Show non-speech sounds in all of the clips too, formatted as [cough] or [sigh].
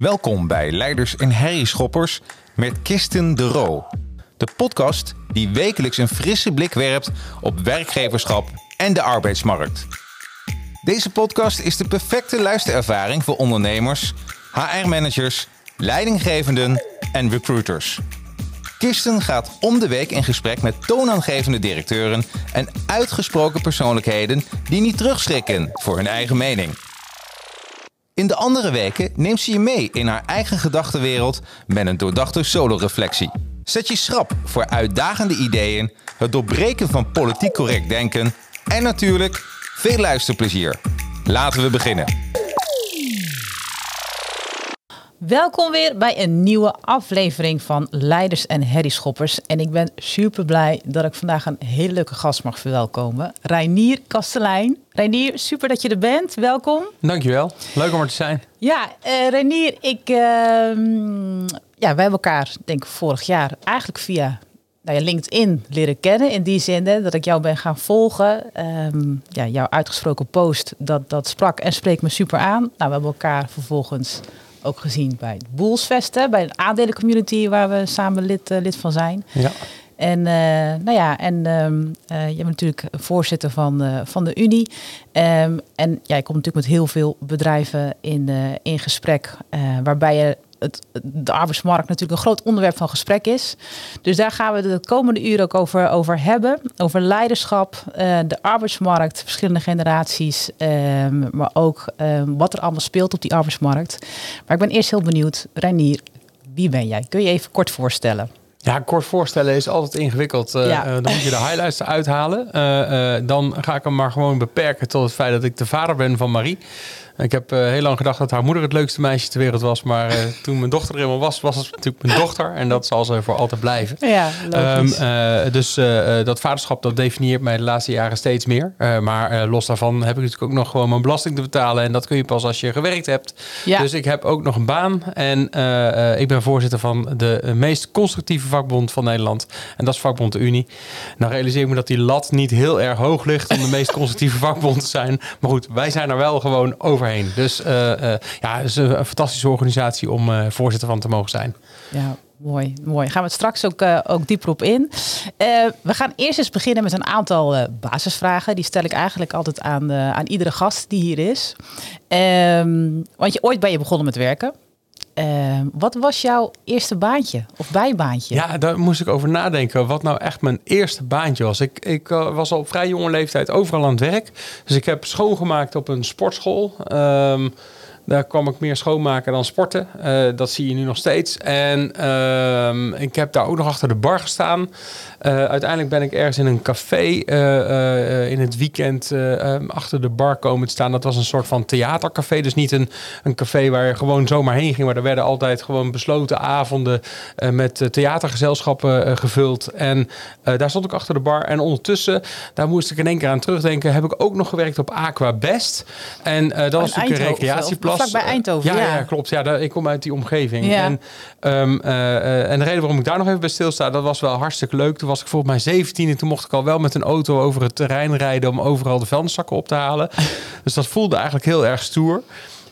Welkom bij Leiders en Herrieschoppers met Kisten de Roo. De podcast die wekelijks een frisse blik werpt op werkgeverschap en de arbeidsmarkt. Deze podcast is de perfecte luisterervaring voor ondernemers, HR-managers, leidinggevenden en recruiters. Kirsten gaat om de week in gesprek met toonaangevende directeuren en uitgesproken persoonlijkheden die niet terugschrikken voor hun eigen mening. In de andere weken neemt ze je mee in haar eigen gedachtenwereld met een doordachte solo-reflectie. Zet je schrap voor uitdagende ideeën, het doorbreken van politiek correct denken en natuurlijk veel luisterplezier. Laten we beginnen. Welkom weer bij een nieuwe aflevering van Leiders en Herrieschoppers. En ik ben super blij dat ik vandaag een hele leuke gast mag verwelkomen. Reinier Kastelein. Reinier, super dat je er bent. Welkom. Dankjewel. Leuk om er te zijn. Ja, uh, Reinier, ik, uh, ja, wij hebben elkaar, denk ik, vorig jaar eigenlijk via nou ja, LinkedIn leren kennen. In die zin dat ik jou ben gaan volgen. Um, ja, jouw uitgesproken post, dat, dat sprak en spreekt me super aan. Nou, we hebben elkaar vervolgens ook gezien bij het Boelsvesten, bij de aandelencommunity waar we samen lid, uh, lid van zijn. Ja. En uh, nou ja, en um, uh, je bent natuurlijk voorzitter van, uh, van de Unie. Um, en jij ja, komt natuurlijk met heel veel bedrijven in, in gesprek, waarbij je de arbeidsmarkt natuurlijk een groot onderwerp van gesprek is. Dus daar gaan we de komende uren ook over, over hebben. Over leiderschap, uh, de arbeidsmarkt, verschillende generaties. Um, maar ook um, wat er allemaal speelt op die arbeidsmarkt. Maar ik ben eerst heel benieuwd, Reinier, wie ben jij? Kun je even kort voorstellen? Ja, kort voorstellen is altijd ingewikkeld. Uh, ja. uh, dan moet je de highlights uithalen. Uh, dan ga ik hem maar gewoon beperken tot het feit dat ik de vader ben van Marie. Ik heb heel lang gedacht dat haar moeder het leukste meisje ter wereld was. Maar [laughs] toen mijn dochter er eenmaal was, was het natuurlijk mijn dochter. En dat zal ze voor altijd blijven. Ja, um, dus dat vaderschap, dat definieert mij de laatste jaren steeds meer. maar los daarvan heb ik natuurlijk ook nog gewoon mijn belasting te betalen. En dat kun je pas als je gewerkt hebt. Ja. Dus ik heb ook nog een baan. En ik ben voorzitter van de meest constructieve vakbond van Nederland. En dat is vakbond de Unie. Nou realiseer ik me dat die lat niet heel erg hoog ligt om de [laughs] meest constructieve vakbond te zijn. Maar goed, wij zijn er wel gewoon overheen. Dus uh, uh, ja, het is een, fantastische organisatie om uh, voorzitter van te mogen zijn. Ja, mooi, mooi. Gaan we het straks ook, ook dieper op in. we gaan eerst eens beginnen met een aantal basisvragen. Die stel ik eigenlijk altijd aan, aan iedere gast die hier is. Um, want je, ooit ben je begonnen met werken. Uh, wat was jouw eerste baantje of bijbaantje? Ja, daar moest ik over nadenken. Wat nou echt mijn eerste baantje was. Ik, ik uh, was al op vrij jonge leeftijd overal aan het werk. Dus ik heb schoongemaakt op een sportschool. Um, daar kwam ik meer schoonmaken dan sporten. Uh, dat zie je nu nog steeds. En uh, ik heb daar ook nog achter de bar gestaan. Uh, uiteindelijk ben ik ergens in een café uh, in het weekend um, achter de bar komen te staan. Dat was een soort van theatercafé. Dus niet een, een café waar je gewoon zomaar heen ging. Maar er werden altijd gewoon besloten avonden met theatergezelschappen gevuld. En daar stond ik achter de bar. En ondertussen, daar moest ik in één keer aan terugdenken, heb ik ook nog gewerkt op Aqua Best. En dat was natuurlijk een recreatieplas. Vlak bij Eindhoven, ja. Ja, ja klopt. Ja, ik kom uit die omgeving. Ja. En, um, en de reden waarom ik daar nog even bij stilsta, dat was wel hartstikke leuk. Toen was ik volgens mij 17 en toen mocht ik al wel met een auto over het terrein rijden om overal de vuilniszakken op te halen. [laughs] dus dat voelde eigenlijk heel erg stoer.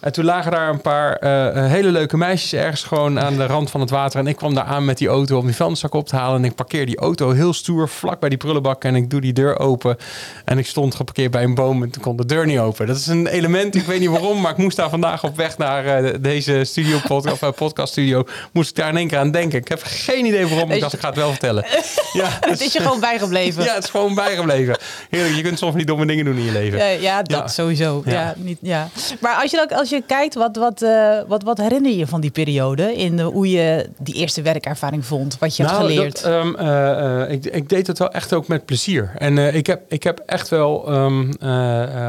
En toen lagen daar een paar uh, hele leuke meisjes ergens gewoon aan de rand van het water. En ik kwam daar aan met die auto om die vuilniszak op te halen. En ik parkeer die auto heel stoer vlak bij die prullenbak. En ik doe die deur open. En ik stond geparkeerd bij een boom en toen kon de deur niet open. Dat is een element, ik weet niet waarom. Maar ik moest daar vandaag op weg naar uh, deze studio podcast, of, podcast studio. Moest ik daar in één keer aan denken. Ik heb geen idee waarom. Ik dacht, ik ga het wel vertellen. Ja, [laughs] het is je gewoon bijgebleven. Ja, het is gewoon bijgebleven. Heerlijk, je kunt soms niet domme dingen doen in je leven. Ja, ja dat ja. sowieso. Ja. ja. niet, ja. Maar als je, dan, als je kijkt, wat, wat, uh, wat, wat herinner je van die periode? In de, hoe je die eerste werkervaring vond, wat je nou, hebt geleerd? Dat, um, uh, ik, ik deed het wel echt ook met plezier. En ik, heb, ik heb echt wel um,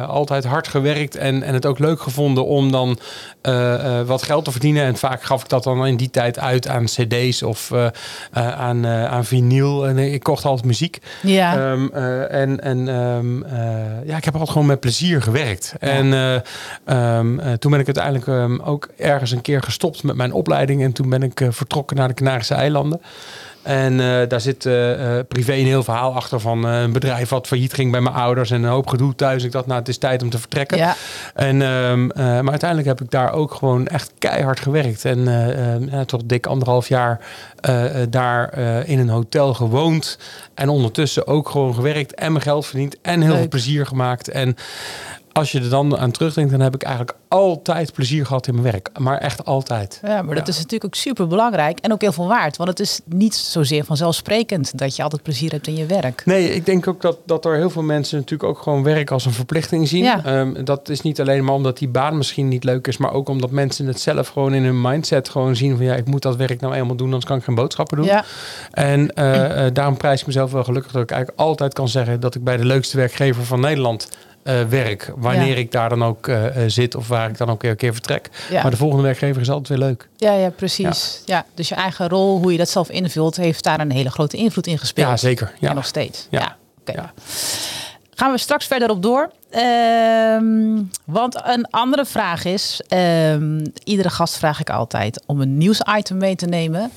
altijd hard gewerkt en, en het ook leuk gevonden om dan wat geld te verdienen. En vaak gaf ik dat dan in die tijd uit aan cd's of aan, aan vinyl. En ik kocht altijd muziek. Ja. Um, en en ja, ik heb altijd gewoon met plezier gewerkt. Ja. En uh, toen ben ik uiteindelijk um, ook ergens een keer gestopt met mijn opleiding. En toen ben ik uh, vertrokken naar de Canarische eilanden. En eh, daar zit eh, eh, privé een heel verhaal achter van eh, een bedrijf wat failliet ging bij mijn ouders en een hoop gedoe thuis. Ik dacht, nou, het is tijd om te vertrekken. Ja. En, ehm, eh, maar uiteindelijk heb ik daar ook gewoon echt keihard gewerkt. En eh, ehm, ja, toch dik anderhalf jaar eh, eh, daar eh, in een hotel gewoond. En ondertussen ook gewoon gewerkt en mijn geld verdiend. En heel Leuk. veel plezier gemaakt. En als je er dan aan terugdenkt, dan heb ik eigenlijk altijd plezier gehad in mijn werk. Maar echt altijd. Ja, maar dat Ja. is natuurlijk ook super belangrijk en ook heel veel waard. Want het is niet zozeer vanzelfsprekend dat je altijd plezier hebt in je werk. Nee, ik denk ook dat, dat er heel veel mensen natuurlijk ook gewoon werk als een verplichting zien. Ja. Ehm, dat is niet alleen maar omdat die baan misschien niet leuk is, maar ook omdat mensen het zelf gewoon in hun mindset gewoon zien van ja, ik moet dat werk nou eenmaal doen, anders kan ik geen boodschappen doen. Ja, En eh, eh, daarom prijs ik mezelf wel gelukkig dat ik eigenlijk altijd kan zeggen dat ik bij de leukste werkgever van Nederland eh, werk. Wanneer Ja. ik daar dan ook eh, eh, zit of waar ik dan ook een keer vertrek. ja. Maar de volgende werkgever is altijd weer leuk. ja, ja precies. Ja. dus je eigen rol, hoe je dat zelf invult, heeft daar een hele grote invloed in gespeeld. Ja, zeker. Ja. En nog steeds. Ja. Oké. Gaan we straks verder op door. Ehm, want een andere vraag is: ehm, iedere gast vraag ik altijd om een nieuwsitem mee te nemen.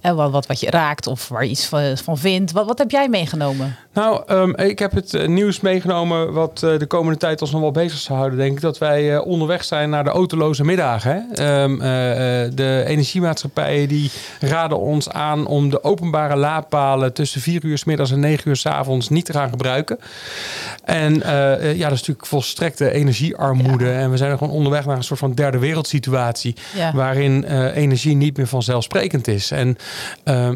En wat, wat, wat je raakt of waar je iets van, vindt. Wat, wat heb jij meegenomen? Nou, ehm, ik heb het eh, nieuws meegenomen wat eh, de komende tijd ons nog wel bezig zou houden. Denk ik dat wij eh, onderweg zijn naar de autoloze middagen. Hè? Ehm, eh, eh, de energiemaatschappijen die raden ons aan om de openbare laadpalen tussen 4 uur s middags en 9 uur s avonds niet te gaan gebruiken. En ja, dat is natuurlijk volstrekte energiearmoede. En we zijn gewoon onderweg naar een soort van derde wereldsituatie. Ja. Waarin energie niet meer vanzelfsprekend is. En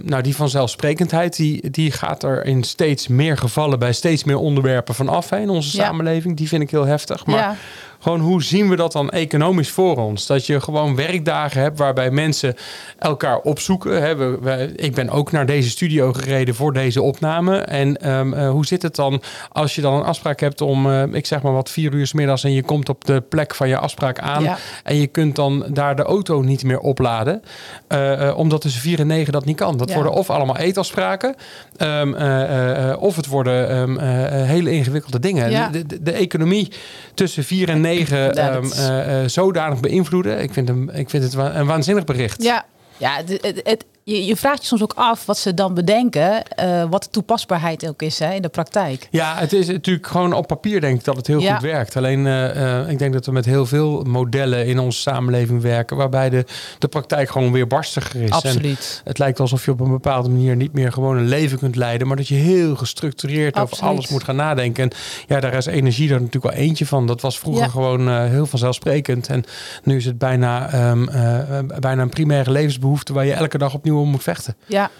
nou, die vanzelfsprekendheid die, die gaat er in steeds meer gevallen bij steeds meer onderwerpen van af hè, in onze Ja. samenleving. Die vind ik heel heftig. Maar. Gewoon hoe zien we dat dan economisch voor ons? Dat je gewoon werkdagen hebt waarbij mensen elkaar opzoeken. Hè. We- we- ik ben ook naar deze studio gereden voor deze opname. En ehm, eh, hoe zit het dan als je dan een afspraak hebt om, eh, ik zeg maar wat, vier uur 's middags en je komt op de plek van je afspraak aan. Ja. En je kunt dan daar de auto niet meer opladen. eh, omdat tussen 4 en 9 dat niet kan. Dat Ja. worden of allemaal eetafspraken. ehm, eh, eh, eh, of het worden ehm, eh, eh, hele ingewikkelde dingen. Ja. De, de, de economie tussen 4 en 9 Dat is- eh, eh, zodanig beïnvloeden. Ik vind, hem, ik vind het wa- een waanzinnig bericht. Ja, ja het, het, het- je, je vraagt je soms ook af wat ze dan bedenken, eh, wat de toepasbaarheid ook is hè, in de praktijk. Ja, het is natuurlijk gewoon op papier denk ik dat het heel Ja. goed werkt. Alleen eh, eh, ik denk dat we met heel veel modellen in onze samenleving werken... waarbij de, de praktijk gewoon weer barstiger is. En Absoluut. het lijkt alsof je op een bepaalde manier niet meer gewoon een leven kunt leiden... maar dat je heel gestructureerd over alles moet gaan nadenken. En ja, daar is energie er natuurlijk wel eentje van. Dat was vroeger Ja. gewoon heel vanzelfsprekend. En nu is het bijna, ehm, eh, eh, bijna een primaire levensbehoefte... waar je elke dag opnieuw om moet vechten. Ja.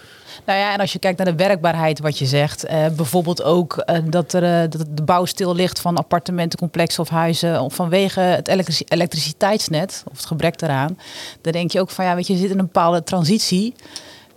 Nou ja, en als je kijkt naar de werkbaarheid, wat je zegt, eh, bijvoorbeeld ook eh, dat, er, eh, dat de bouw stil ligt van appartementencomplexen of huizen of vanwege het elektrici- elektriciteitsnet of het gebrek daaraan, dan denk je ook van ja, weet je, je zit in een bepaalde transitie.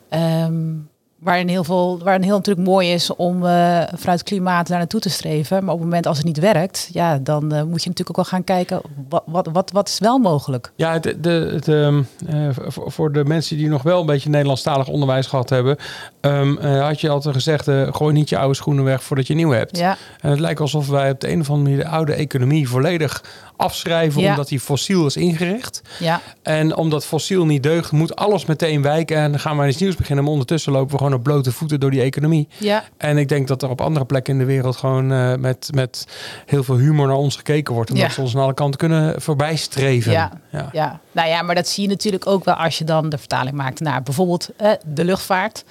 ehm, waarin heel veel, waarin heel natuurlijk mooi is om eh, vanuit klimaat daar naartoe te streven. Maar op het moment als het niet werkt, ja, dan eh, moet je natuurlijk ook wel gaan kijken wat, wat, wat, wat is wel mogelijk. Ja, de, het, ehm, eh, voor de mensen die nog wel een beetje Nederlandstalig onderwijs gehad hebben, ehm, eh, had je altijd gezegd: gooi niet je oude schoenen weg voordat je nieuw hebt. Ja, En het lijkt alsof wij op de een of andere manier de oude economie volledig afschrijven, Ja. omdat die fossiel is ingericht. ja, En omdat fossiel niet deugt, moet alles meteen wijken en dan gaan we iets nieuws beginnen. Maar ondertussen lopen we gewoon op blote voeten door die economie. ja. En ik denk dat er op andere plekken in de wereld gewoon eh, met, met heel veel humor naar ons gekeken wordt. Omdat Ja. ze ons aan alle kanten kunnen voorbijstreven. Ja. ja. Ja, nou ja, maar dat zie je natuurlijk ook wel als je dan de vertaling maakt naar bijvoorbeeld eh, de luchtvaart.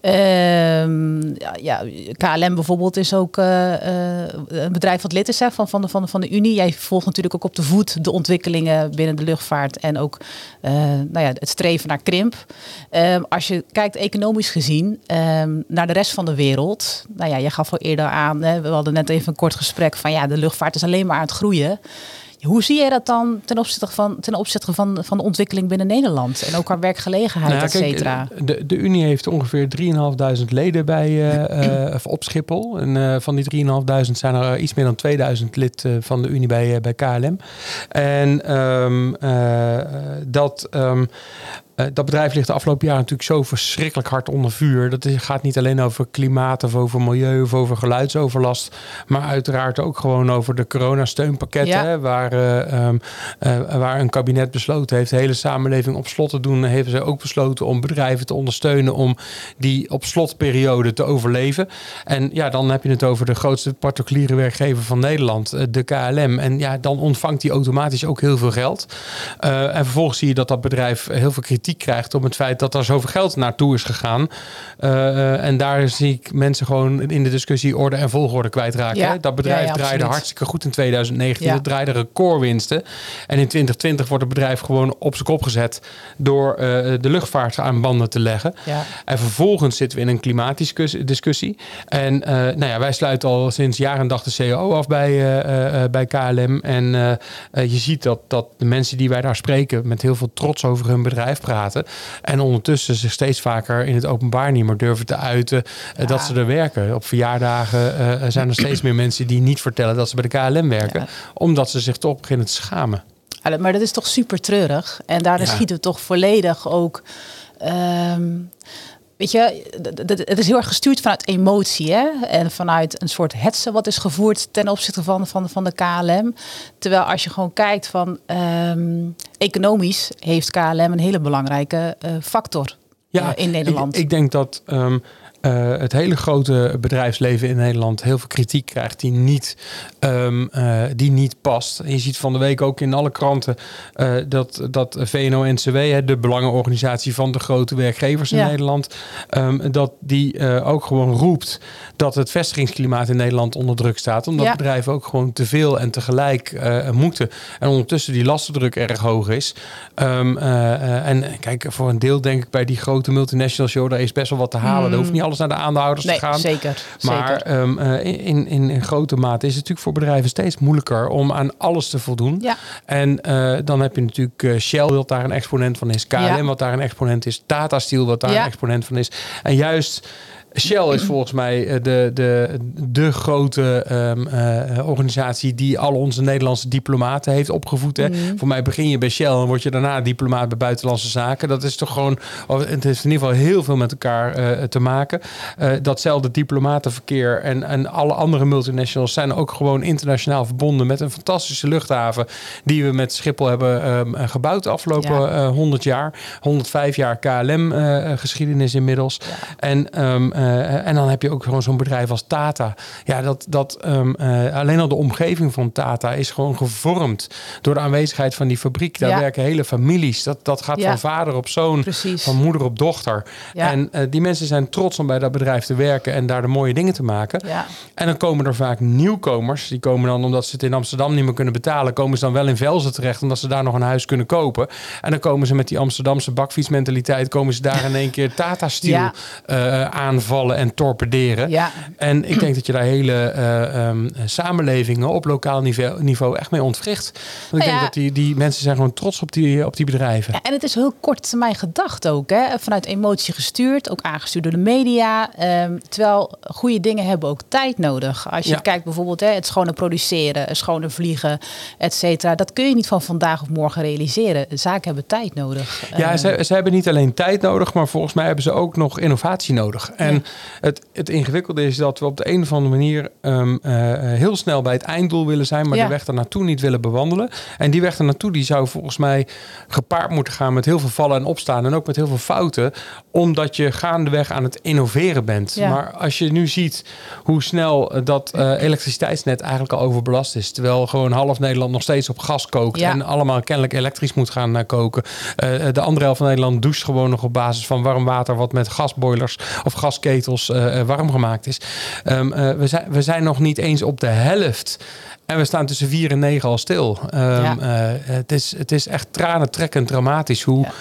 Ehm, ja, KLM bijvoorbeeld is ook eh, eh, een bedrijf wat lid is van, van, de, van, de, van de Unie. Jij volgt natuurlijk ook op de voet de ontwikkelingen binnen de luchtvaart en ook nou ja, het streven naar krimp. Ehm, als je kijkt economisch gezien ehm, naar de rest van de wereld. Nou ja, je gaf al eerder aan, hè, we hadden net even een kort gesprek van ja, de luchtvaart is alleen maar aan het groeien. Hoe zie jij dat dan ten opzichte van, ten opzichte van, van de ontwikkeling binnen Nederland? En ook qua werkgelegenheid, Nou, et cetera. De, de Unie heeft ongeveer 3.500 leden bij, eh, op Schiphol. En eh, van die 3.500 zijn er iets meer dan 2000 lid van de Unie bij, bij KLM. En ehm, eh, dat, ehm, Uh, dat bedrijf ligt de afgelopen jaren natuurlijk zo verschrikkelijk hard onder vuur. Dat gaat niet alleen over klimaat of over milieu of over geluidsoverlast. Maar uiteraard ook gewoon over de coronasteunpakketten. Ja. Waar, uh, um, uh, waar een kabinet besloten heeft de hele samenleving op slot te doen. Hebben ze ook besloten om bedrijven te ondersteunen om die op slotperiode te overleven. En ja, dan heb je het over de grootste particuliere werkgever van Nederland, de KLM. En ja, dan ontvangt die automatisch ook heel veel geld. en vervolgens zie je dat dat bedrijf heel veel kritiek krijgt om het feit dat er zoveel geld naartoe is gegaan. Uh, en daar zie ik mensen gewoon in de discussie orde en volgorde kwijtraken. Ja. Dat bedrijf draaide hartstikke goed in 2019. Het draaide recordwinsten. En in 2020 wordt het bedrijf gewoon op zijn kop gezet door uh, de luchtvaart aan banden te leggen. En vervolgens zitten we in een klimaatdiscussie. En nou ja, wij sluiten al sinds jaren en dag de CEO af bij, bij KLM. En je ziet dat, dat de mensen die wij daar spreken met heel veel trots over hun bedrijf praten. En ondertussen zich steeds vaker in het openbaar niet meer durven te uiten uh, dat ze er werken. Op verjaardagen uh, zijn er steeds meer mensen die niet vertellen dat ze bij de KLM werken. Omdat ze zich toch beginnen te schamen. Maar dat is toch super treurig. En daar schieten we toch volledig ook. Um, weet je, het is heel erg gestuurd vanuit emotie hè? en vanuit een soort hetze wat is gevoerd ten opzichte van, van, van de KLM. Terwijl als je gewoon kijkt van um, economisch heeft KLM een hele belangrijke uh, factor ja, uh, in Nederland. Ik, ik denk dat um, uh, het hele grote bedrijfsleven in Nederland heel veel kritiek krijgt die niet, um, uh, die niet past. je ziet van de week ook in alle kranten uh, dat, dat VNO-NCW, de belangenorganisatie van de grote werkgevers in ja. Nederland, um, dat die ook gewoon roept dat het vestigingsklimaat in Nederland onder druk staat. Omdat ja. bedrijven ook gewoon te veel en tegelijk moeten. En ondertussen die lastendruk erg hoog is. Um, en kijk, voor een deel denk ik bij die grote multinationals, show, daar is best wel wat te halen. Mm. Dat hoeft niet alles naar de aandeelhouders nee, te gaan. Zeker. Maar Um, uh, in, in, in, grote mate is het natuurlijk voor bedrijven steeds moeilijker om aan alles te voldoen. Ja. En uh, dan heb je natuurlijk uh, Shell, wat daar een exponent van is. KLM, ja. wat daar een exponent is. Tata Steel, wat daar ja. een exponent van is. En juist Shell is volgens mij eh, de, de, de grote um, uh, organisatie die al onze Nederlandse diplomaten heeft opgevoed. Hè. Mm. Voor mij begin je bij Shell en word je daarna diplomaat bij Buitenlandse Zaken. Dat is toch gewoon, het heeft in ieder geval heel veel met elkaar uh, te maken. Uh, datzelfde diplomatenverkeer en, en alle andere multinationals zijn ook gewoon internationaal verbonden met een fantastische luchthaven die we met Schiphol hebben um, gebouwd de afgelopen ja. 100 jaar. 105 jaar KLM geschiedenis inmiddels. Ja. En um, uh, en dan heb je ook gewoon zo'n bedrijf als Tata. Ja, dat, dat um, uh, alleen al de omgeving van Tata is gewoon gevormd door de aanwezigheid van die fabriek. Daar ja. werken hele families. Dat, dat gaat ja. van vader op zoon, Precies. van moeder op dochter. En uh, die mensen zijn trots om bij dat bedrijf te werken en daar de mooie dingen te maken. En dan komen er vaak nieuwkomers. Die komen dan omdat ze het in Amsterdam niet meer kunnen betalen, komen ze dan wel in Velzen terecht omdat ze daar nog een huis kunnen kopen. En dan komen ze met die Amsterdamse bakfietsmentaliteit, komen ze daar in één keer Tata Steel aanvallen vallen en torpederen. Ja. En ik denk dat je daar hele uh, um, samenlevingen op lokaal niveau, niveau echt mee ontwricht. Want ik nou denk dat die, die mensen zijn gewoon trots op die, op die bedrijven. Ja, en het is heel kort termijn gedacht ook. Hè? Vanuit emotie gestuurd, ook aangestuurd door de media. Um, terwijl goede dingen hebben ook tijd nodig. Als je kijkt bijvoorbeeld hè, het schone produceren, het schone vliegen, et cetera. Dat kun je niet van vandaag of morgen realiseren. Zaken hebben tijd nodig. Ja, ze, ze hebben niet alleen tijd nodig, maar volgens mij hebben ze ook nog innovatie nodig. En het, het ingewikkelde is dat we op de een of andere manier um, uh, heel snel bij het einddoel willen zijn, maar ja. de weg er naartoe niet willen bewandelen. En die weg er naartoe die zou volgens mij gepaard moeten gaan met heel veel vallen en opstaan en ook met heel veel fouten, omdat je gaandeweg aan het innoveren bent. Ja. Maar als je nu ziet hoe snel dat uh, elektriciteitsnet eigenlijk al overbelast is, terwijl gewoon half Nederland nog steeds op gas kookt ja. en allemaal kennelijk elektrisch moet gaan uh, koken. de andere helft van Nederland doucht gewoon nog op basis van warm water wat met gasboilers of gasketels ketels uh, warm gemaakt is. Um, uh, we, zijn, we zijn nog niet eens op de helft. En we staan tussen 4 en 9 al stil. Um, ja. uh, het, is, het is echt tranentrekkend dramatisch hoe ja.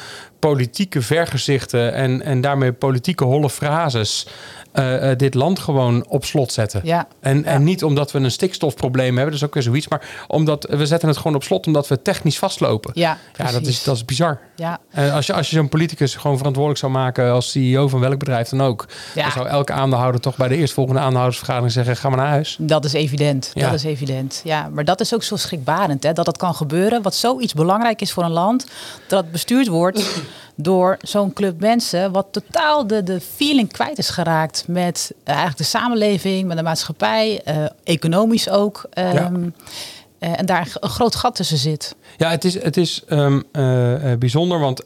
Politieke vergezichten en, en daarmee politieke holle frases uh, uh, dit land gewoon op slot zetten. Ja. En, ja. en niet omdat we een stikstofprobleem hebben, dat is ook weer zoiets, maar omdat we zetten het gewoon op slot omdat we technisch vastlopen. Ja, ja dat, is, dat is bizar. Ja. En als je, als je zo'n politicus gewoon verantwoordelijk zou maken als CEO van welk bedrijf dan ook, ja. dan zou elke aandeelhouder toch bij de eerstvolgende aandeelhoudersvergadering zeggen: ga maar naar huis. Dat is evident. Ja. Dat is evident. Ja, maar dat is ook zo schrikbarend hè, dat dat kan gebeuren. Wat zoiets belangrijk is voor een land, dat het bestuurd wordt door zo'n club mensen, wat totaal de, de feeling kwijt is geraakt met uh, eigenlijk de samenleving, met de maatschappij, uh, economisch ook. Um, ja. uh, en daar een groot gat tussen zit. Ja, het is, het is um, bijzonder, want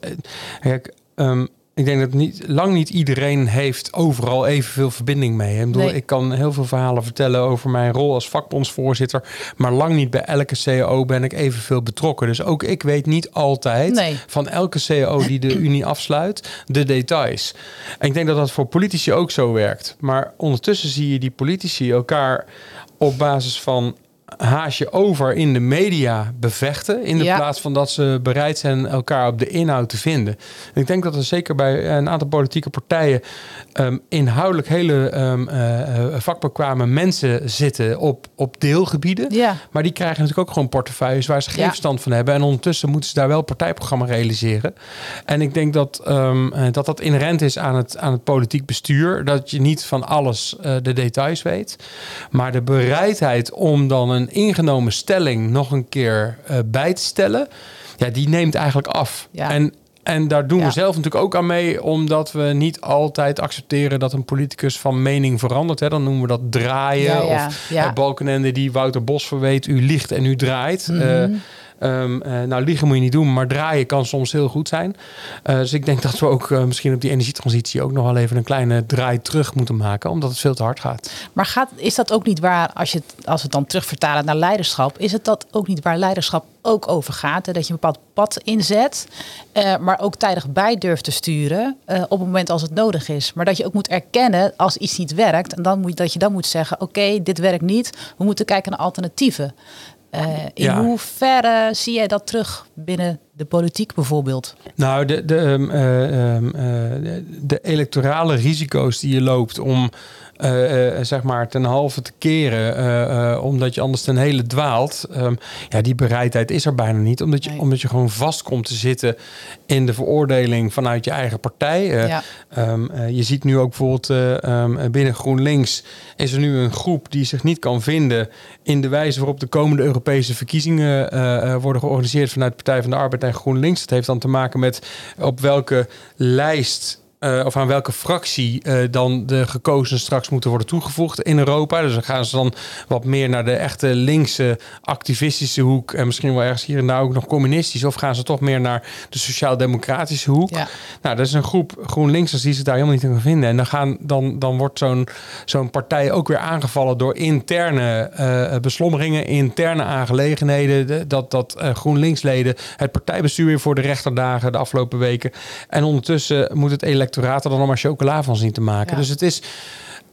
kijk, um, ik denk dat niet, lang niet iedereen heeft overal evenveel verbinding mee. Ik, bedoel, nee. ik kan heel veel verhalen vertellen over mijn rol als vakbondsvoorzitter. Maar lang niet bij elke CEO ben ik evenveel betrokken. Dus ook ik weet niet altijd nee. van elke CEO die de Unie afsluit de details. En ik denk dat dat voor politici ook zo werkt. Maar ondertussen zie je die politici elkaar op basis van haasje over in de media bevechten. In de ja. plaats van dat ze bereid zijn elkaar op de inhoud te vinden. En ik denk dat er zeker bij een aantal politieke partijen um, inhoudelijk hele um, uh, vakbekwame mensen zitten op, op deelgebieden. Ja. Maar die krijgen natuurlijk ook gewoon portefeuilles waar ze geen ja. verstand van hebben. En ondertussen moeten ze daar wel partijprogramma realiseren. En ik denk dat um, dat, dat inherent is aan het, aan het politiek bestuur. Dat je niet van alles uh, de details weet. Maar de bereidheid om dan een ingenomen stelling nog een keer uh, bij te stellen, ja, die neemt eigenlijk af. Ja. En, en daar doen ja. we zelf natuurlijk ook aan mee, omdat we niet altijd accepteren dat een politicus van mening verandert. Hè. Dan noemen we dat draaien. Ja, ja, of. Uh, Balkenende die Wouter Bos verweet, u liegt en u draait. Mm -hmm. Um, uh, nou, liegen moet je niet doen, maar draaien kan soms heel goed zijn. Uh, dus ik denk dat we ook uh, misschien op die energietransitie ook nog wel even een kleine draai terug moeten maken, omdat het veel te hard gaat. Maar gaat, is dat ook niet waar, als, je als we het dan terugvertalen naar leiderschap, is het dat ook niet waar leiderschap ook over gaat? Dat je een bepaald pad inzet, maar ook tijdig bij durft te sturen op het moment als het nodig is. Maar dat je ook moet erkennen als iets niet werkt en dan moet, dat je dan moet zeggen, oké, dit werkt niet, we moeten kijken naar alternatieven. Uh, in ja. hoeverre zie jij dat terug binnen de politiek bijvoorbeeld? Nou, de, de, um, uh, um, uh, de electorale risico's die je loopt om uh, uh, zeg maar ten halve te keren, uh, omdat je anders ten hele dwaalt. Um, ja, die bereidheid is er bijna niet, omdat je, nee. omdat je gewoon vast komt te zitten in de veroordeling vanuit je eigen partij. Ja. Um, je ziet nu ook bijvoorbeeld um, binnen GroenLinks is er nu een groep die zich niet kan vinden in de wijze waarop de komende Europese verkiezingen worden georganiseerd vanuit de Partij van de Arbeid en GroenLinks. Dat heeft dan te maken met op welke lijst uh, of aan welke fractie uh, dan de gekozen straks moeten worden toegevoegd in Europa. Dus dan gaan ze dan wat meer naar de echte linkse activistische hoek en misschien wel ergens hier en daar ook nog communistisch. Of gaan ze toch meer naar de sociaal-democratische hoek? Ja. Nou, dat is een groep GroenLinksers die zich daar helemaal niet in vinden. En dan, gaan, dan, dan wordt zo'n zo'n partij ook weer aangevallen door interne uh, beslommeringen, interne aangelegenheden. Dat, dat GroenLinksleden het partijbestuur weer voor de rechterdagen de afgelopen weken. En ondertussen moet het electoraat er dan maar chocola van zien te maken. Ja. Dus het is,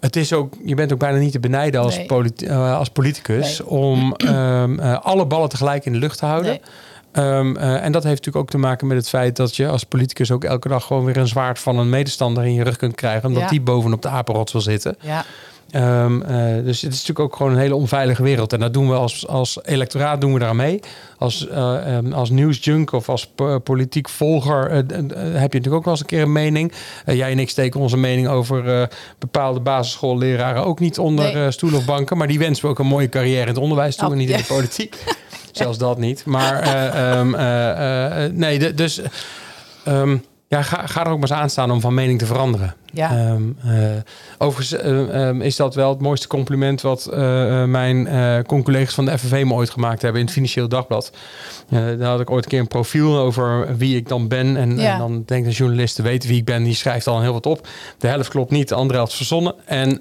het is ook, je bent ook bijna niet te benijden als, nee. politi uh, als politicus nee. om um, uh, alle ballen tegelijk in de lucht te houden. Nee. Um, uh, en dat heeft natuurlijk ook te maken met het feit dat je als politicus ook elke dag gewoon weer een zwaard van een medestander in je rug kunt krijgen, omdat ja. die bovenop de apenrots wil zitten. Ja. Um, uh, dus het is natuurlijk ook gewoon een hele onveilige wereld. En dat doen we als, als electoraat doen we daar mee. Als, uh, um, als nieuwsjunk of als politiek volger uh, heb je natuurlijk ook wel eens een keer een mening. jij en ik steken onze mening over bepaalde basisschoolleraren ook niet onder nee. stoel of banken. Maar die wensen we ook een mooie carrière in het onderwijs toe oh, en niet ja. in de politiek. Zelfs dat niet. Maar um, nee, de, dus... Um, ja, ga, ga er ook maar eens aan staan om van mening te veranderen. Ja. Um, uh, overigens uh, um, is dat wel het mooiste compliment wat uh, mijn collega's van de FNV me ooit gemaakt hebben in het Financieel Dagblad. daar had ik ooit een keer een profiel over wie ik dan ben. En, ja. en dan denkt een journalist te weten wie ik ben, die schrijft dan heel wat op. De helft klopt niet, de andere helft verzonnen. En,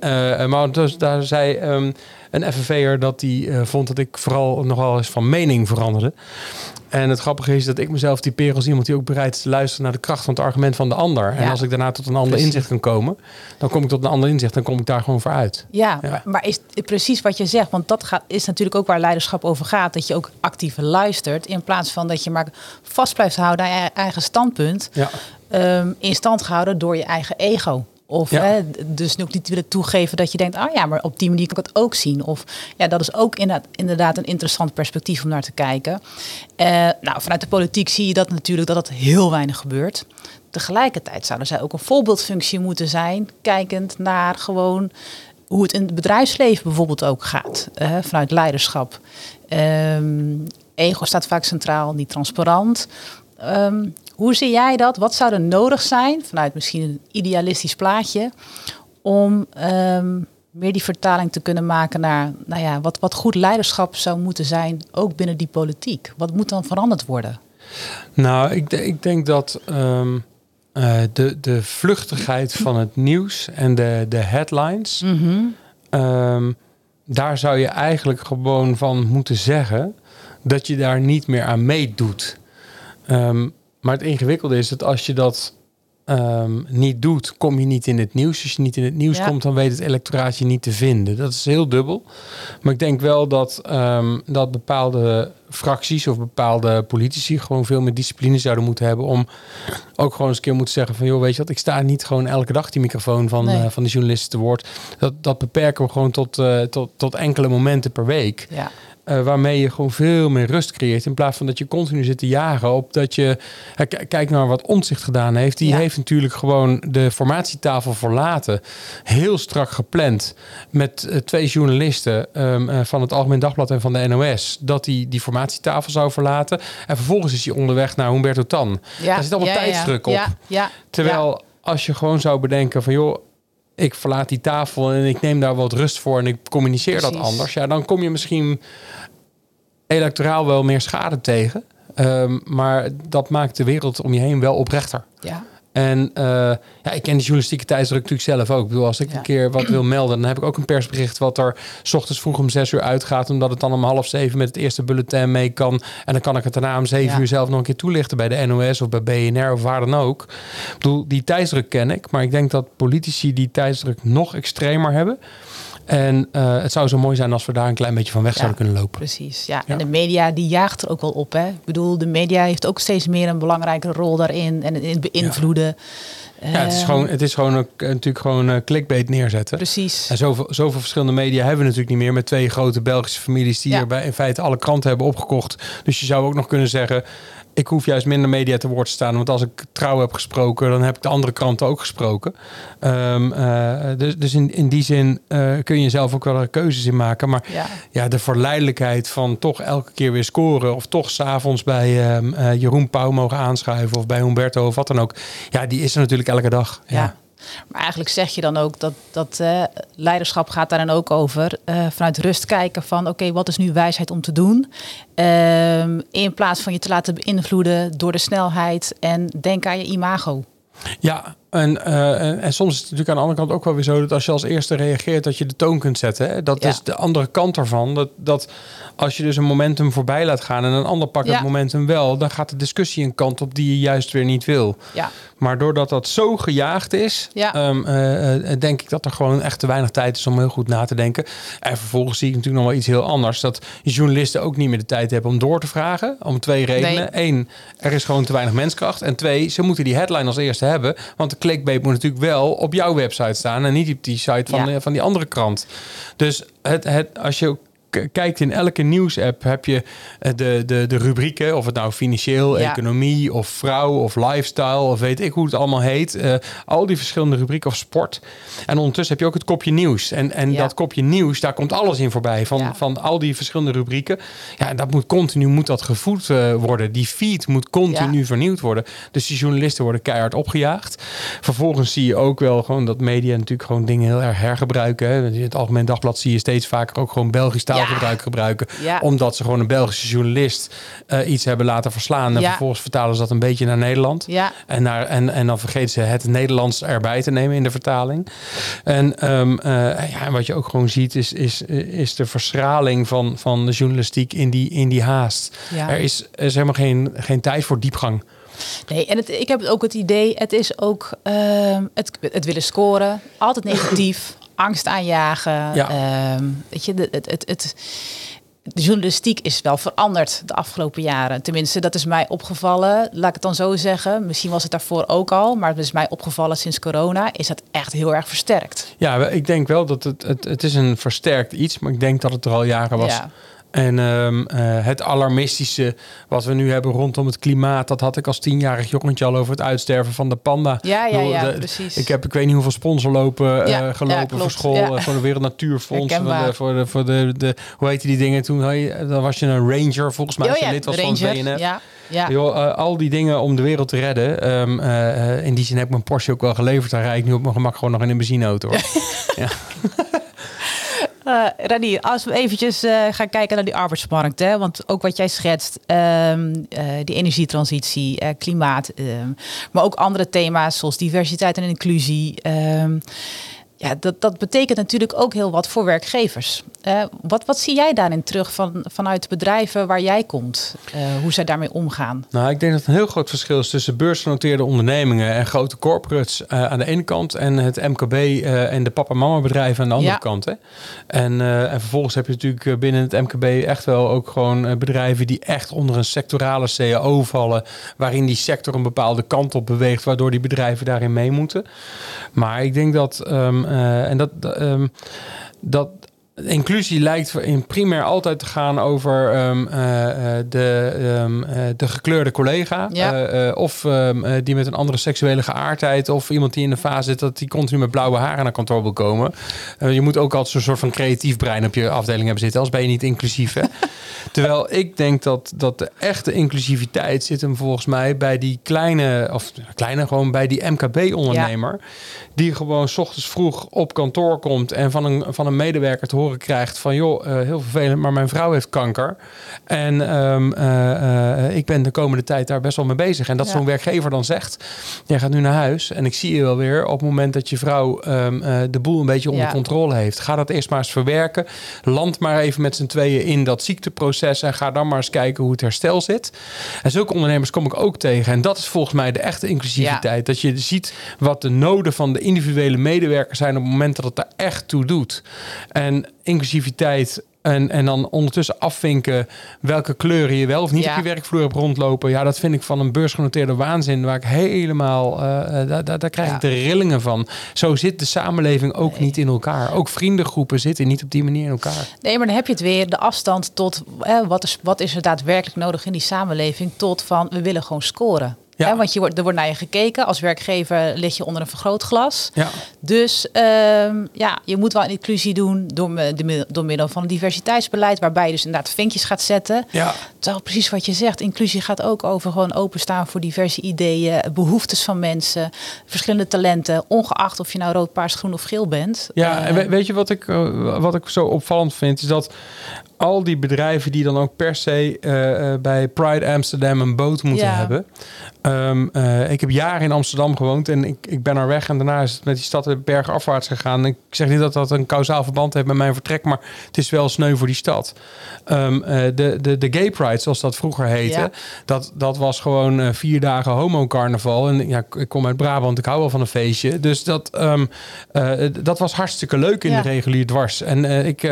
maar dus, daar zei um, een FNV'er dat die vond dat ik vooral nogal eens van mening veranderde. En het grappige is dat ik mezelf typeer als iemand die ook bereid is te luisteren naar de kracht van het argument van de ander. Ja. En als ik daarna tot een ander precies. inzicht kan komen, dan kom ik tot een ander inzicht, dan kom ik daar gewoon voor uit. Ja, ja. Maar, is precies wat je zegt, want dat gaat, is natuurlijk ook waar leiderschap over gaat. Dat je ook actief luistert in plaats van dat je maar vast blijft houden aan je eigen standpunt. Ja. Um, in stand gehouden door je eigen ego. Of ja. hè, dus ook niet willen toegeven dat je denkt, ah ja, maar op die manier kan ik het ook zien. Of ja, dat is ook inderdaad, inderdaad een interessant perspectief om naar te kijken. Uh, nou, vanuit de politiek zie je dat natuurlijk dat dat heel weinig gebeurt. Tegelijkertijd zouden zij ook een voorbeeldfunctie moeten zijn, kijkend naar gewoon hoe het in het bedrijfsleven bijvoorbeeld ook gaat, uh, vanuit leiderschap. Um, ego staat vaak centraal, niet transparant. ehm, hoe zie jij dat? Wat zou er nodig zijn, vanuit misschien een idealistisch plaatje, om ehm, meer die vertaling te kunnen maken naar nou ja, wat, wat goed leiderschap zou moeten zijn, ook binnen die politiek? Wat moet dan veranderd worden? Nou, ik, ik denk dat ehm, eh, de, de vluchtigheid van het nieuws en de, de headlines, ehm, daar zou je eigenlijk gewoon van moeten zeggen dat je daar niet meer aan meedoet. Maar het ingewikkelde is dat als je dat ehm, niet doet, kom je niet in het nieuws. Als je niet in het nieuws Ja. komt, dan weet het electoraat je niet te vinden. Dat is heel dubbel. Maar ik denk wel dat, ehm, dat bepaalde fracties of bepaalde politici gewoon veel meer discipline zouden moeten hebben om ook gewoon eens een keer moeten zeggen van joh, weet je wat, ik sta niet gewoon elke dag die microfoon van, Nee. eh, van de journalisten te woord. Dat, dat beperken we gewoon tot, eh, tot, tot enkele momenten per week. Ja, Eh, waarmee je gewoon veel meer rust creëert. In plaats van dat je continu zit te jagen op dat je. Kijk naar wat Omzicht gedaan heeft. Die Ja. heeft natuurlijk gewoon de formatietafel verlaten. Heel strak gepland. Met eh, twee journalisten ehm, eh, van het Algemeen Dagblad en van de NOS. Dat hij die formatietafel zou verlaten. En vervolgens is hij onderweg naar Humberto Tan. ja Daar zit allemaal ja, tijdsdruk op. Terwijl als je gewoon zou bedenken van joh, ik verlaat die tafel en ik neem daar wat rust voor en ik communiceer dat anders. Ja, dan kom je misschien electoraal wel meer schade tegen. Ehm, maar dat maakt de wereld om je heen wel oprechter. ja, En eh, ja, ik ken de journalistieke tijdsdruk natuurlijk zelf ook. Ik bedoel, als ik Ja. een keer wat wil melden, dan heb ik ook een persbericht wat er s ochtends vroeg om zes uur uitgaat, omdat het dan om half zeven met het eerste bulletin mee kan. En dan kan ik het daarna om zeven Ja. uur zelf nog een keer toelichten bij de NOS of bij BNR of waar dan ook. Ik bedoel, die tijdsdruk ken ik, maar ik denk dat politici die tijdsdruk nog extremer hebben. En eh, het zou zo mooi zijn als we daar een klein beetje van weg Ja. zouden kunnen lopen. precies. Ja. Ja. En de media die jaagt er ook wel op. Hè? Ik bedoel, de media heeft ook steeds meer een belangrijke rol daarin en in het beïnvloeden. Ja, het is Ehm, gewoon, het is gewoon ook, eh, natuurlijk gewoon eh, clickbait neerzetten. Precies. En zoveel, zoveel verschillende media hebben we natuurlijk niet meer. Met twee grote Belgische families die Ja. hier bij in feite alle kranten hebben opgekocht. Dus je zou ook nog kunnen zeggen. Ik hoef juist minder media te woord te staan. Want als ik trouw heb gesproken, dan heb ik de andere kranten ook gesproken. Ehm, eh, dus dus in, in die zin eh, kun je zelf ook wel er keuzes in maken. Maar Ja. ja, de verleidelijkheid van toch elke keer weer scoren. Of toch s'avonds bij ehm, eh, Jeroen Pauw mogen aanschuiven. Of bij Humberto of wat dan ook. Ja, die is er natuurlijk elke dag. Ja. Maar eigenlijk zeg je dan ook dat, dat eh, leiderschap gaat daar dan ook over. eh, vanuit rust kijken van oké, wat is nu wijsheid om te doen? Ehm, in plaats van je te laten beïnvloeden door de snelheid en denk aan je imago. Ja, en, eh, en, en soms is het natuurlijk aan de andere kant ook wel weer zo dat als je als eerste reageert, dat je de toon kunt zetten. Hè? Dat Ja. is de andere kant ervan. Dat, dat als je dus een momentum voorbij laat gaan en een ander pakt Ja. het momentum wel, dan gaat de discussie een kant op die je juist weer niet wil. Ja, Maar doordat dat zo gejaagd is, ehm, eh, eh, denk ik dat er gewoon echt te weinig tijd is om heel goed na te denken. En vervolgens zie ik natuurlijk nog wel iets heel anders. Dat journalisten ook niet meer de tijd hebben om door te vragen. Om twee redenen. Eén, er is gewoon te weinig menskracht. En twee, ze moeten die headline als eerste hebben. Want clickbait moet natuurlijk wel op jouw website staan. En niet op die site van, Ja. de- van die andere krant. Dus het, het, als je kijkt in elke nieuwsapp heb je eh, de, de, de rubrieken, of het nou financieel, Ja. economie of vrouw of lifestyle of weet ik hoe het allemaal heet. Eh, al die verschillende rubrieken of sport. En ondertussen heb je ook het kopje nieuws. En, en Ja. dat kopje nieuws, daar komt alles in voorbij van, Ja. van al die verschillende rubrieken. Ja, en dat moet continu moet dat gevoed eh, worden. Die feed moet continu vernieuwd worden. Dus die journalisten worden keihard opgejaagd. Vervolgens zie je ook wel gewoon dat media natuurlijk gewoon dingen heel erg hergebruiken. Hè. In het Algemeen Dagblad zie je steeds vaker ook gewoon Belgisch taalgebruik gebruiken. Ja. Omdat ze gewoon een Belgische journalist eh, iets hebben laten verslaan. En Ja. vervolgens vertalen ze dat een beetje naar Nederland. ja, En, naar, en, en dan vergeten ze het Nederlands erbij te nemen in de vertaling. En, ehm, eh, ja, en wat je ook gewoon ziet, is, is, is de verschraling van, van de journalistiek in die, in die haast. Ja. Er, is, er is helemaal geen, geen tijd voor diepgang. Nee, en het, ik heb ook het idee, het is ook ehm, het, het willen scoren, altijd negatief, [laughs] angst aanjagen. Ja. Ehm, weet je, de, het, het, het, de journalistiek is wel veranderd de afgelopen jaren. Tenminste, dat is mij opgevallen. Laat ik het dan zo zeggen. Misschien was het daarvoor ook al, maar het is mij opgevallen sinds corona. Is dat echt heel erg versterkt. Ja, ik denk wel dat het, het, het is een versterkt iets, maar ik denk dat het er al jaren was. Ja. En ehm, eh, het alarmistische wat we nu hebben rondom het klimaat, dat had ik als tienjarig jongetje al over het uitsterven van de panda. Ja, ja, ja, de- precies. Ik heb ik weet niet hoeveel sponsorlopen eh, Ja, ja, gelopen voor school, Ja. eh, voor de Wereld Natuurfonds, voor de, voor de, voor de, de, hoe heet die dingen toen? Dan was je een ranger volgens mij, als je ja, lid was de van het Ranger, BNF. ja. Ja. Al die dingen om de wereld te redden. ehm, eh, eh, in die zin heb ik mijn Porsche ook wel geleverd. Daar rijd ik nu op mijn gemak gewoon nog in een benzineauto. Hoor. [laughs] Eh Ranier, als we eventjes eh, gaan kijken naar die arbeidsmarkt. Hè? Want ook wat jij schetst, eh, die energietransitie, klimaat. ehm, maar ook andere thema's zoals diversiteit en inclusie. ehm, ja, dat, dat betekent natuurlijk ook heel wat voor werkgevers. Eh, wat, wat zie jij daarin terug van, vanuit de bedrijven waar jij komt? Eh, hoe zij daarmee omgaan? Nou, ik denk dat een heel groot verschil is tussen beursgenoteerde ondernemingen en grote corporates eh, aan de ene kant en het MKB en de papa-mama bedrijven aan de andere Ja. kant. Hè? En, en vervolgens heb je natuurlijk binnen het MKB echt wel ook gewoon bedrijven die echt onder een sectorale CAO vallen, waarin die sector een bepaalde kant op beweegt, waardoor die bedrijven daarin mee moeten. Maar ik denk dat, ehm, eh, en dat, ehm, dat inclusie lijkt in primair altijd te gaan over ehm, eh, eh, de, ehm, eh, de gekleurde collega. Ja. Eh, eh, of eh, die met een andere seksuele geaardheid. Of iemand die in de fase zit dat die continu met blauwe haren naar kantoor wil komen. Eh, je moet ook altijd zo'n soort van creatief brein op je afdeling hebben zitten. Anders ben je niet inclusief. Hè? [laughs] Terwijl ik denk dat, dat de echte inclusiviteit zit hem volgens mij bij die kleine, of kleine, gewoon bij die MKB-ondernemer. Die gewoon 's ochtends vroeg op kantoor komt en van een, van een medewerker te horen krijgt van joh, eh, heel vervelend, maar mijn vrouw heeft kanker. En ehm, eh, eh, ik ben de komende tijd daar best wel mee bezig. En dat Ja. zo'n werkgever dan zegt, jij gaat nu naar huis en ik zie je wel weer op het moment dat je vrouw ehm, eh, de boel een beetje onder Ja. controle heeft. Ga dat eerst maar eens verwerken. Land maar even met z'n tweeën in dat ziekteproces en ga dan maar eens kijken hoe het herstel zit. En zulke ondernemers kom ik ook tegen. En dat is volgens mij de echte inclusiviteit. Dat je ziet wat de noden van de individuele medewerker zijn op het moment dat het er echt toe doet. En inclusiviteit. En, en dan ondertussen afvinken welke kleuren je wel of niet Ja. op je werkvloer hebt rondlopen. Ja, dat vind ik van een beursgenoteerde waanzin. Waar ik helemaal, eh, eh, daar, daar, daar krijg Ja. ik de rillingen van. Zo zit de samenleving ook niet in elkaar. Ook vriendengroepen zitten niet op die manier in elkaar. Nee, maar dan heb je het weer, de afstand tot eh, wat, is, wat is er daadwerkelijk nodig in die samenleving, tot van we willen gewoon scoren. Ja. Hè, want je wordt, er wordt naar je gekeken. Als werkgever lig je onder een vergrootglas. Ja. Dus ehm, ja, je moet wel een inclusie doen door, de door middel van een diversiteitsbeleid, waarbij je dus inderdaad vinkjes gaat zetten. Ja. Terwijl precies wat je zegt, inclusie gaat ook over gewoon openstaan voor diverse ideeën, behoeftes van mensen, verschillende talenten, ongeacht of je nou rood, paars, groen of geel bent. Ja, Eh, en we- weet je wat ik, eh, wat ik zo opvallend vind? Is dat al die bedrijven die dan ook per se eh, eh, bij Pride Amsterdam een boot moeten Ja. hebben. Ehm, eh, ik heb jaren in Amsterdam gewoond en ik, ik ben er weg. En daarna is het met die stad de bergen afwaarts gegaan. Ik zeg niet dat dat een kausaal verband heeft met mijn vertrek, maar het is wel sneu voor die stad. Ehm, eh, de, de, de Gay Pride, zoals dat vroeger heette, Ja. dat, dat was gewoon vier dagen homo-carnaval. En ja, ik kom uit Brabant, ik hou wel van een feestje. Dus dat, ehm, eh, dat was hartstikke leuk in Ja. de regulier dwars. En ik,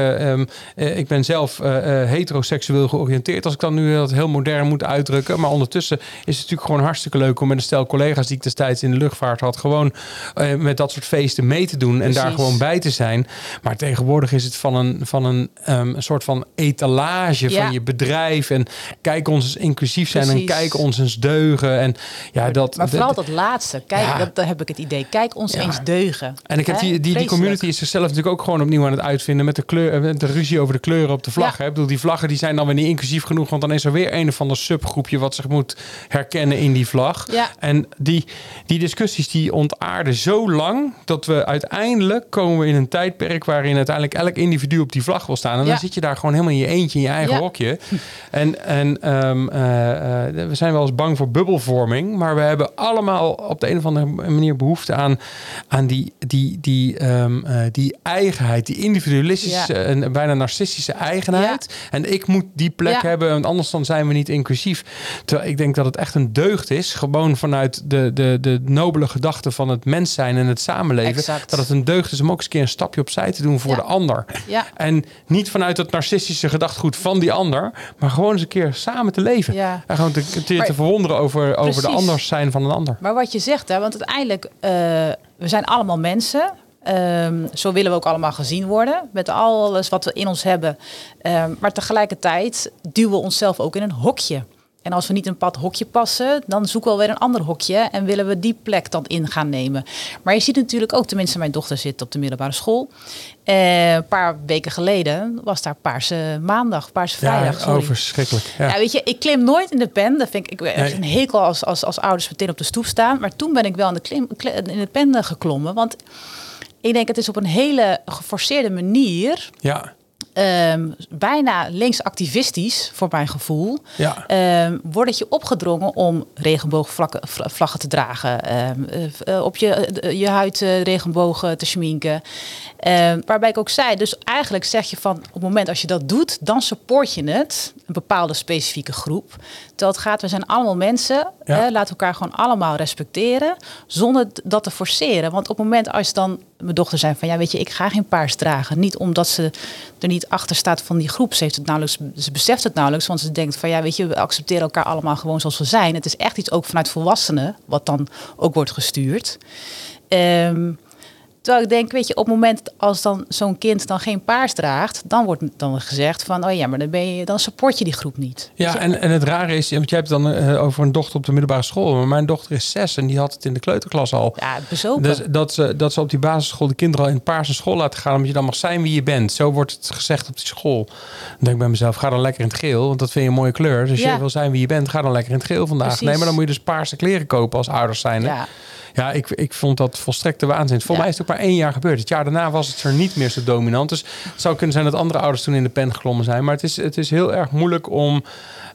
ik ben zelf eh, eh, heteroseksueel georiënteerd. Als ik dan nu dat heel modern moet uitdrukken. Maar ondertussen is het natuurlijk gewoon hartstikke leuk om met een stel collega's die ik destijds in de luchtvaart had, gewoon eh, met dat soort feesten mee te doen en daar gewoon bij te zijn. Maar tegenwoordig is het van een, van een, ehm, een soort van etalage Ja. van je bedrijf. En kijk ons eens inclusief zijn Precies. en kijk ons eens deugen. En ja, dat. Maar vooral dat- dat laatste. Kijk, Ja. dat, daar heb ik het idee. Kijk ons Ja. eens deugen. En ik heb die, die, die community is zichzelf natuurlijk ook gewoon opnieuw aan het uitvinden met de, kleur, met de ruzie over de kleuren op de vlag. Ja. Hè? Ik bedoel, die vlaggen die zijn dan weer niet inclusief genoeg, want dan is er weer een of ander subgroepje wat zich moet herkennen in die vlag. Ja. En die, die discussies die ontaarden zo lang dat we uiteindelijk komen we in een tijdperk waarin uiteindelijk elk individu op die vlag wil staan. En Ja. dan zit je daar gewoon helemaal in je eentje in je eigen Ja. hokje. En, en ehm, eh, eh, we zijn wel eens bang voor bubbelvorming, maar we hebben allemaal op de een of andere manier behoefte aan, aan die, die, die, ehm, eh, die eigenheid, die individualistische Ja. en bijna narcistische eigenheid. En ik moet die plek Ja. hebben, want anders dan zijn we niet inclusief. Terwijl ik denk dat het echt een deugd is, gewoon vanuit de, de, de nobele gedachte van het mens zijn en het samenleven. Exact. Dat het een deugd is om ook eens een keer een stapje opzij te doen voor de ander. Ja. En niet vanuit het narcistische gedachtegoed van die ander, maar gewoon eens een keer samen te leven. Ja. En gewoon te, te, verwonderen over, over de anders zijn van een ander. Maar wat je zegt, hè, want uiteindelijk, eh, we zijn allemaal mensen. Ehm, zo willen we ook allemaal gezien worden. Met alles wat we in ons hebben. Ehm, maar tegelijkertijd duwen we onszelf ook in een hokje. En als we niet in een pad hokje passen, dan zoeken we weer een ander hokje en willen we die plek dan in gaan nemen. Maar je ziet natuurlijk ook, tenminste mijn dochter zit op de middelbare school. Eh, een paar weken geleden was daar Paarse Maandag, Paarse Vrijdag. Ja, oh, verschrikkelijk. Ja. Ja, weet je, ik klim nooit in de pen. Dat vind ik, ik een hekel als, als, als ouders meteen op de stoep staan. Maar toen ben ik wel in de, klim, in de pen geklommen. Want ik denk, het is op een hele geforceerde manier... ja. ehm, bijna links-activistisch, voor mijn gevoel... Ja. ehm, wordt het je opgedrongen om regenboogvlaggen vla- vlaggen te dragen. ehm, eh, op je, eh, je huid eh, regenbogen te schminken. Waarbij ik ook zei, dus eigenlijk zeg je van... op het moment als je dat doet, dan support je het. Een bepaalde specifieke groep. Het gaat, we zijn allemaal mensen. Ja. Hè, we elkaar gewoon allemaal respecteren. Zonder dat te forceren. Want op het moment als dan mijn dochter zei van... ja, weet je, ik ga geen paars dragen. Niet omdat ze er niet achter staat van die groep. Ze, heeft het nauwelijks, ze beseft het nauwelijks. Want ze denkt van, ja, weet je, we accepteren elkaar allemaal gewoon zoals we zijn. Het is echt iets ook vanuit volwassenen... wat dan ook wordt gestuurd. Ehm, Terwijl ik denk, weet je, op het moment als dan zo'n kind dan geen paars draagt, dan wordt dan gezegd van, oh ja, maar dan ben je, dan support je die groep niet. Ja, je? en, en het rare is, want jij hebt dan eh, over een dochter op de middelbare school. Maar mijn dochter is zes en die had het in de kleuterklas al. ja, bezopen. Dus dat, ze, dat ze op die basisschool de kinderen al in paarse school laten gaan. Omdat je dan mag zijn wie je bent. Zo wordt het gezegd op die school. Dan denk ik bij mezelf, ga dan lekker in het geel. Want dat vind je een mooie kleur. Dus als Ja. je wil zijn wie je bent, ga dan lekker in het geel vandaag. Precies. Nee, maar dan moet je dus paarse kleren kopen als ouders zijn. ja. Ja, ik, ik vond dat volstrekte waanzin. Voor Ja. mij is het ook maar één jaar gebeurd. Het jaar daarna was het er niet meer zo dominant. Dus het zou kunnen zijn dat andere ouders toen in de pen geklommen zijn. Maar het is, het is heel erg moeilijk om,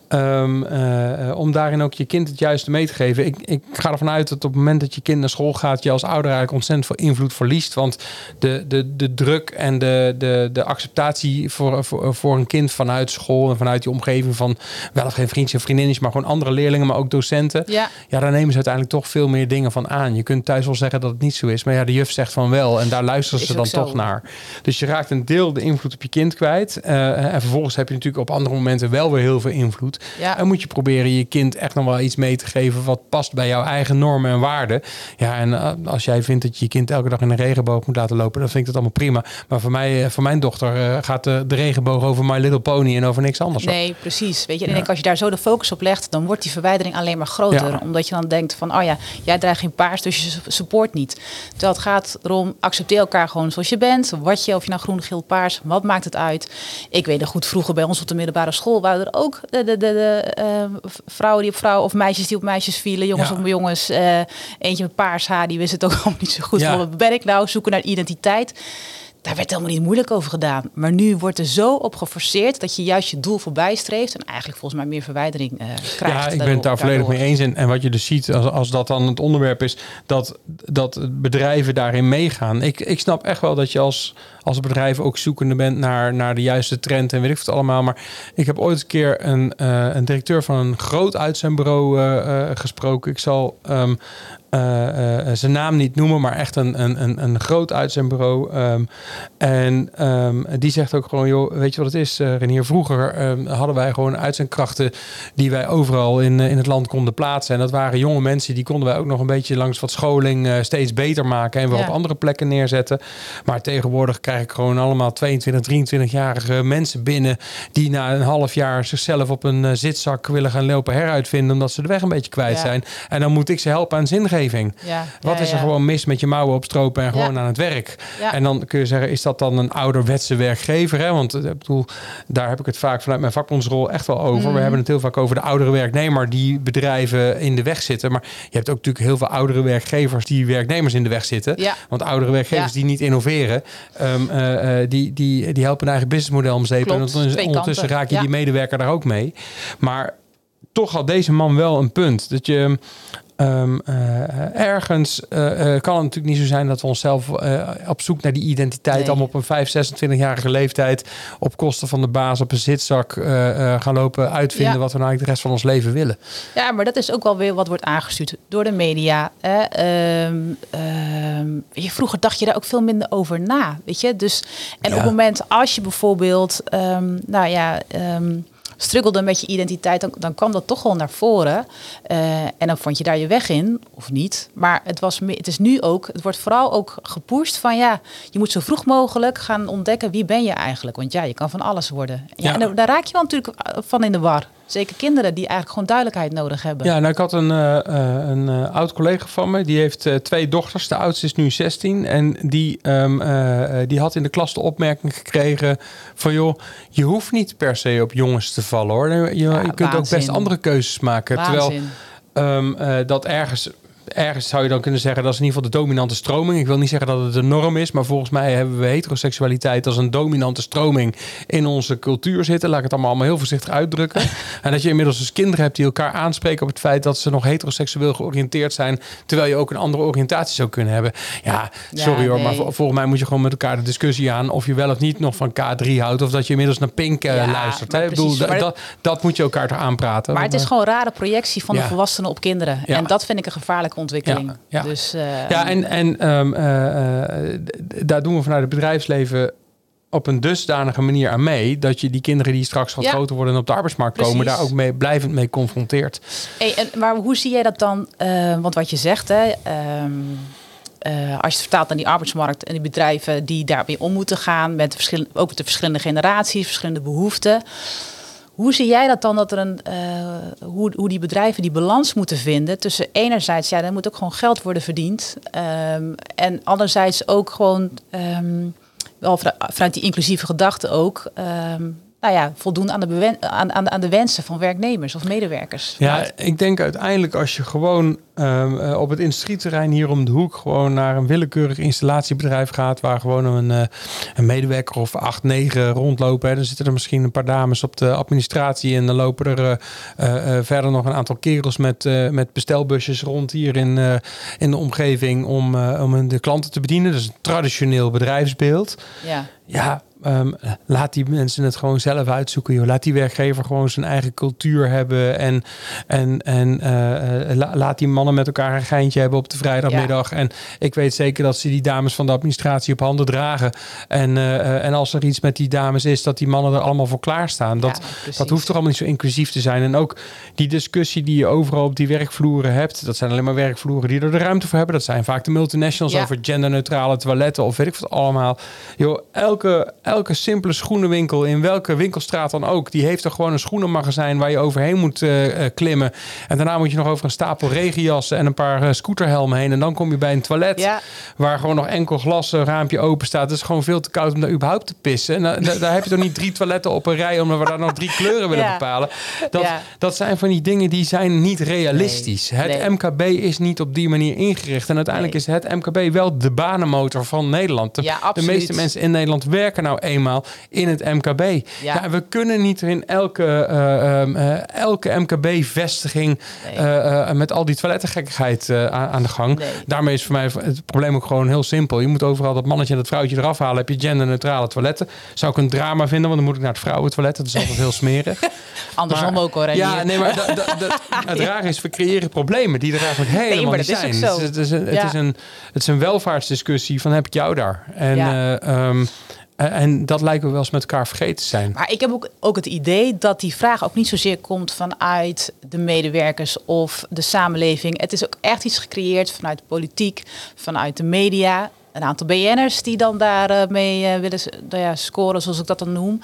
ehm, eh, om daarin ook je kind het juiste mee te geven. Ik, ik ga ervan uit dat op het moment dat je kind naar school gaat... je als ouder eigenlijk ontzettend veel invloed verliest. Want de, de, de druk en de, de, de acceptatie voor, voor, voor een kind vanuit school... en vanuit die omgeving van wel of geen vriendjes en vriendinnetjes... maar gewoon andere leerlingen, maar ook docenten... Ja. Ja, daar nemen ze uiteindelijk toch veel meer dingen van aan. Je kunt thuis wel zeggen dat het niet zo is, maar ja, de juf zegt van wel en daar luisteren Is ze dan zo. toch naar. Dus je raakt een deel de invloed op je kind kwijt. Eh, en vervolgens heb je natuurlijk op andere momenten wel weer heel veel invloed. Ja. En moet je proberen je kind echt nog wel iets mee te geven wat past bij jouw eigen normen en waarden. Ja, en eh, als jij vindt dat je je kind elke dag in een regenboog moet laten lopen, dan vind ik dat allemaal prima. Maar voor mij, eh, voor mijn dochter, eh, gaat de, de regenboog over My Little Pony en over niks anders. Nee, precies. Weet je, en Ja. ik denk, als je daar zo de focus op legt, dan wordt die verwijdering alleen maar groter. Ja. Omdat je dan denkt van, oh ja, jij draagt geen paars, dus je su- support niet. Terwijl het gaat erom, accepteer elkaar gewoon zoals je bent. Wat je, of je nou groen, geel, paars, wat maakt het uit? Ik weet nog goed, vroeger bij ons op de middelbare school waren er ook de, de, de, de eh, v- vrouwen die op vrouwen, of meisjes die op meisjes vielen, jongens Ja. op jongens. eh, eentje met paars haar, die wist het ook [laughs] allemaal niet zo goed. Ja. Van, Wat ben ik nou? Zoeken naar identiteit. Daar werd helemaal niet moeilijk over gedaan. Maar nu wordt er zo op geforceerd dat je juist je doel voorbij streeft. En eigenlijk volgens mij meer verwijdering eh, krijgt. Ja, ik ben het daar volledig mee eens. En, en wat je dus ziet, als, als dat dan het onderwerp is, dat, dat bedrijven daarin meegaan. Ik, ik snap echt wel dat je als, als bedrijf ook zoekende bent naar, naar de juiste trend en weet ik wat allemaal. Maar ik heb ooit een keer een, eh, een directeur van een groot uitzendbureau eh, gesproken. Ik zal ehm, eh, eh, zijn naam niet noemen, maar echt een, een, een, een groot uitzendbureau. Ehm, en ehm, die zegt ook gewoon, joh, weet je wat het is, eh, Renier? Vroeger ehm, hadden wij gewoon uitzendkrachten die wij overal in, eh, in het land konden plaatsen. En dat waren jonge mensen, die konden wij ook nog een beetje langs wat scholing eh, steeds beter maken en weer Ja. op andere plekken neerzetten. Maar tegenwoordig krijg ik gewoon allemaal 22, 23-jarige mensen binnen die na een half jaar zichzelf op een eh, zitzak willen gaan lopen heruitvinden omdat ze de weg een beetje kwijt Ja. zijn. En dan moet ik ze helpen aan Ja, Wat is er gewoon mis met je mouwen opstropen en gewoon aan het werk? En dan kun je zeggen, is dat dan een ouderwetse werkgever? Hè? Want eh, ik bedoel, daar heb ik het vaak vanuit mijn vakbondsrol echt wel over. Mhm. We hebben het heel vaak over de oudere werknemer die bedrijven in de weg zitten. Maar je hebt ook natuurlijk heel veel oudere werkgevers die werknemers in de weg zitten. Want oudere werkgevers die niet innoveren, ehm, eh, eh, die, die, die helpen een eigen businessmodel om zeep. En ondertussen, kanten. raak je die medewerker daar ook mee. Maar toch had deze man wel een punt. Dat je ehm, eh, ergens eh, eh, kan het natuurlijk niet zo zijn dat we onszelf eh, op zoek naar die identiteit Nee. allemaal op een 5, 26-jarige leeftijd op kosten van de baas op een zitzak eh, eh, gaan lopen uitvinden Ja. wat we nou eigenlijk de rest van ons leven willen. Ja, maar dat is ook wel weer wat wordt aangestuurd door de media. Hè? Ehm, ehm, je, vroeger dacht je daar ook veel minder over na. Weet je? Dus, en Ja. op het moment als je bijvoorbeeld, nou ja, struggelde met je identiteit, dan, dan kwam dat toch wel naar voren. Eh, en dan vond je daar je weg in, of niet. Maar het, was, het is nu ook, het wordt vooral ook gepusht van ja, je moet zo vroeg mogelijk gaan ontdekken wie ben je eigenlijk. Want ja, je kan van alles worden. Ja, Ja. En daar- daar raak je wel natuurlijk van in de war. Zeker kinderen die eigenlijk gewoon duidelijkheid nodig hebben. Ja, nou, ik had een, uh, een uh, oud collega van me. Die heeft uh, twee dochters. De oudste is nu 16. En die, um, die had in de klas de opmerking gekregen van... joh, je hoeft niet per se op jongens te vallen, hoor. Je, je, ja, je kunt ook best andere keuzes maken. Waanzin. Terwijl um, dat ergens ergens zou je dan kunnen zeggen dat is in ieder geval de dominante stroming. Ik wil niet zeggen dat het de norm is, maar volgens mij hebben we heteroseksualiteit als een dominante stroming in onze cultuur zitten. Laat ik het allemaal, allemaal heel voorzichtig uitdrukken. [laughs] en dat je inmiddels dus kinderen hebt die elkaar aanspreken op het feit dat ze nog heteroseksueel georiënteerd zijn, terwijl je ook een andere oriëntatie zou kunnen hebben. Ja, sorry Ja, hoor, nee. maar volgens mij moet je gewoon met elkaar de discussie aan of je wel of niet nog van K3 houdt of dat je inmiddels naar Pink eh, Ja, luistert. Hè? Ik bedoel, precies, dat, dat, dat moet je elkaar toch aanpraten. Maar het is eh, gewoon rare projectie van Ja. de volwassenen op kinderen. En dat vind ik een ontwikkeling. Ja, ja. Dus, eh, Ja, en, en ehm, eh, eh, daar doen we vanuit het bedrijfsleven op een dusdanige manier aan mee... dat je die kinderen die straks wat Ja. groter worden en op de arbeidsmarkt komen... Daar ook mee, blijvend mee confronteert. Hey, en, maar hoe zie jij dat dan? want wat je zegt, hè, ehm, eh, als je het vertaalt naar die arbeidsmarkt en die bedrijven die daarmee om moeten gaan, met verschil, ook met de verschillende generaties, verschillende behoeften. Hoe zie jij dat dan dat er een, eh, hoe, hoe die bedrijven die balans moeten vinden tussen enerzijds, ja, er moet ook gewoon geld worden verdiend. ehm, en anderzijds ook gewoon, ehm, wel vanu- vanuit die inclusieve gedachte ook, ehm, nou ja, voldoen aan de, bewen- aan, aan, aan de wensen van werknemers of medewerkers. Ja, ik denk uiteindelijk als je gewoon ehm, eh, op het industrieterrein hier om de hoek... gewoon naar een willekeurig installatiebedrijf gaat... waar gewoon een, eh, een medewerker of acht, negen rondlopen... Hè, dan zitten er misschien een paar dames op de administratie... en dan lopen er eh, verder nog een aantal kerels met, met bestelbusjes rond hier in, in de omgeving... om, om de klanten te bedienen. Dus een traditioneel bedrijfsbeeld. ja. Ja, ehm, laat die mensen het gewoon zelf uitzoeken. Joh. Laat die werkgever gewoon zijn eigen cultuur hebben. En, en, en la- laat die mannen met elkaar een geintje hebben op de vrijdagmiddag. En ik weet zeker dat ze die dames van de administratie op handen dragen. En, eh, en als er iets met die dames is, dat die mannen er allemaal voor klaarstaan. Dat, Ja, dat hoeft toch allemaal niet zo inclusief te zijn. En ook die discussie die je overal op die werkvloeren hebt. Dat zijn alleen maar werkvloeren die er de ruimte voor hebben. Dat zijn vaak de multinationals Ja. over genderneutrale toiletten of weet ik wat allemaal. Joh, elke, elke simpele schoenenwinkel in welke winkelstraat dan ook, die heeft er gewoon een schoenenmagazijn waar je overheen moet eh, eh, klimmen. En daarna moet je nog over een stapel regenjassen en een paar eh, scooterhelmen heen. En dan kom je bij een toilet Ja. waar gewoon nog enkel glas, een raampje open staat. Het is gewoon veel te koud om daar überhaupt te pissen. En da- da- daar heb je toch niet drie toiletten op een rij omdat we daar nog drie kleuren willen Ja. bepalen. Dat, Ja. dat zijn van die dingen die zijn niet realistisch. Nee, het nee. MKB is niet op die manier ingericht. En uiteindelijk Nee. is het MKB wel de banenmotor van Nederland. De, de meeste mensen in Nederland werken nou eenmaal in het MKB. Ja. Ja. we kunnen niet in elke, eh, ehm, eh, elke MKB-vestiging Nee. eh, met al die toilettengekkigheid aan, de gang. Nee. Daarmee is voor mij het probleem ook gewoon heel simpel. Je moet overal dat mannetje en dat vrouwtje eraf halen. Heb je genderneutrale toiletten. Zou ik een drama vinden, want dan moet ik naar het vrouwentoilet. Dat is altijd heel smerig. [laughs] Andersom Maar- ook hoor. Ja, nee, maar da- da- da- het rare is, we creëren problemen die er eigenlijk helemaal maar niet is zijn. zo. Het, is, het, is een, het, is een, het is een welvaartsdiscussie van heb ik jou daar? En, Ja. eh, ehm, eh, en dat lijken we wel eens met elkaar vergeten te zijn. Maar ik heb ook, ook het idee dat die vraag ook niet zozeer komt vanuit de medewerkers of de samenleving. Het is ook echt iets gecreëerd vanuit politiek, vanuit de media. Een aantal BN'ers die dan daarmee mee eh, willen nou scoren, zoals ik dat dan noem.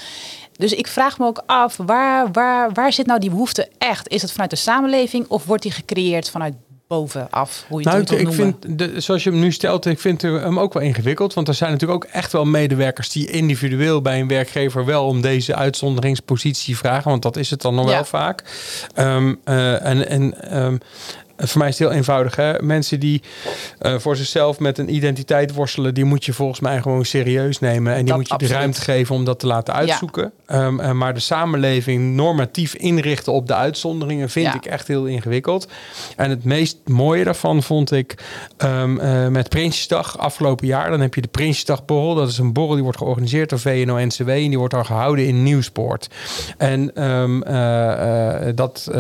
Dus ik vraag me ook af, waar, waar, waar zit nou die behoefte echt? Is het vanuit de samenleving of wordt die gecreëerd vanuit bovenaf? Hoe je Nou, het ik, ook ik wil noemen? vind, de, zoals je hem nu stelt, ik vind hem ook wel ingewikkeld. Want er zijn natuurlijk ook echt wel medewerkers die individueel bij een werkgever wel om deze uitzonderingspositie vragen. Want dat is het dan nog Ja. wel vaak. Ehm, eh, en en ehm, voor mij is het heel eenvoudig. Hè? Mensen die eh, voor zichzelf met een identiteit worstelen, die moet je volgens mij gewoon serieus nemen. En die Dat moet je absoluut. de ruimte geven om dat te laten uitzoeken. Ehm, eh, maar de samenleving normatief inrichten op de uitzonderingen vind Ja. ik echt heel ingewikkeld. En het meest mooie daarvan vond ik ehm, eh, met Prinsjesdag afgelopen jaar. Dan heb je de Prinsjesdagborrel. Dat is een borrel die wordt georganiseerd door VNO-NCW. En die wordt dan gehouden in Nieuwspoort. En ehm, eh, eh, dat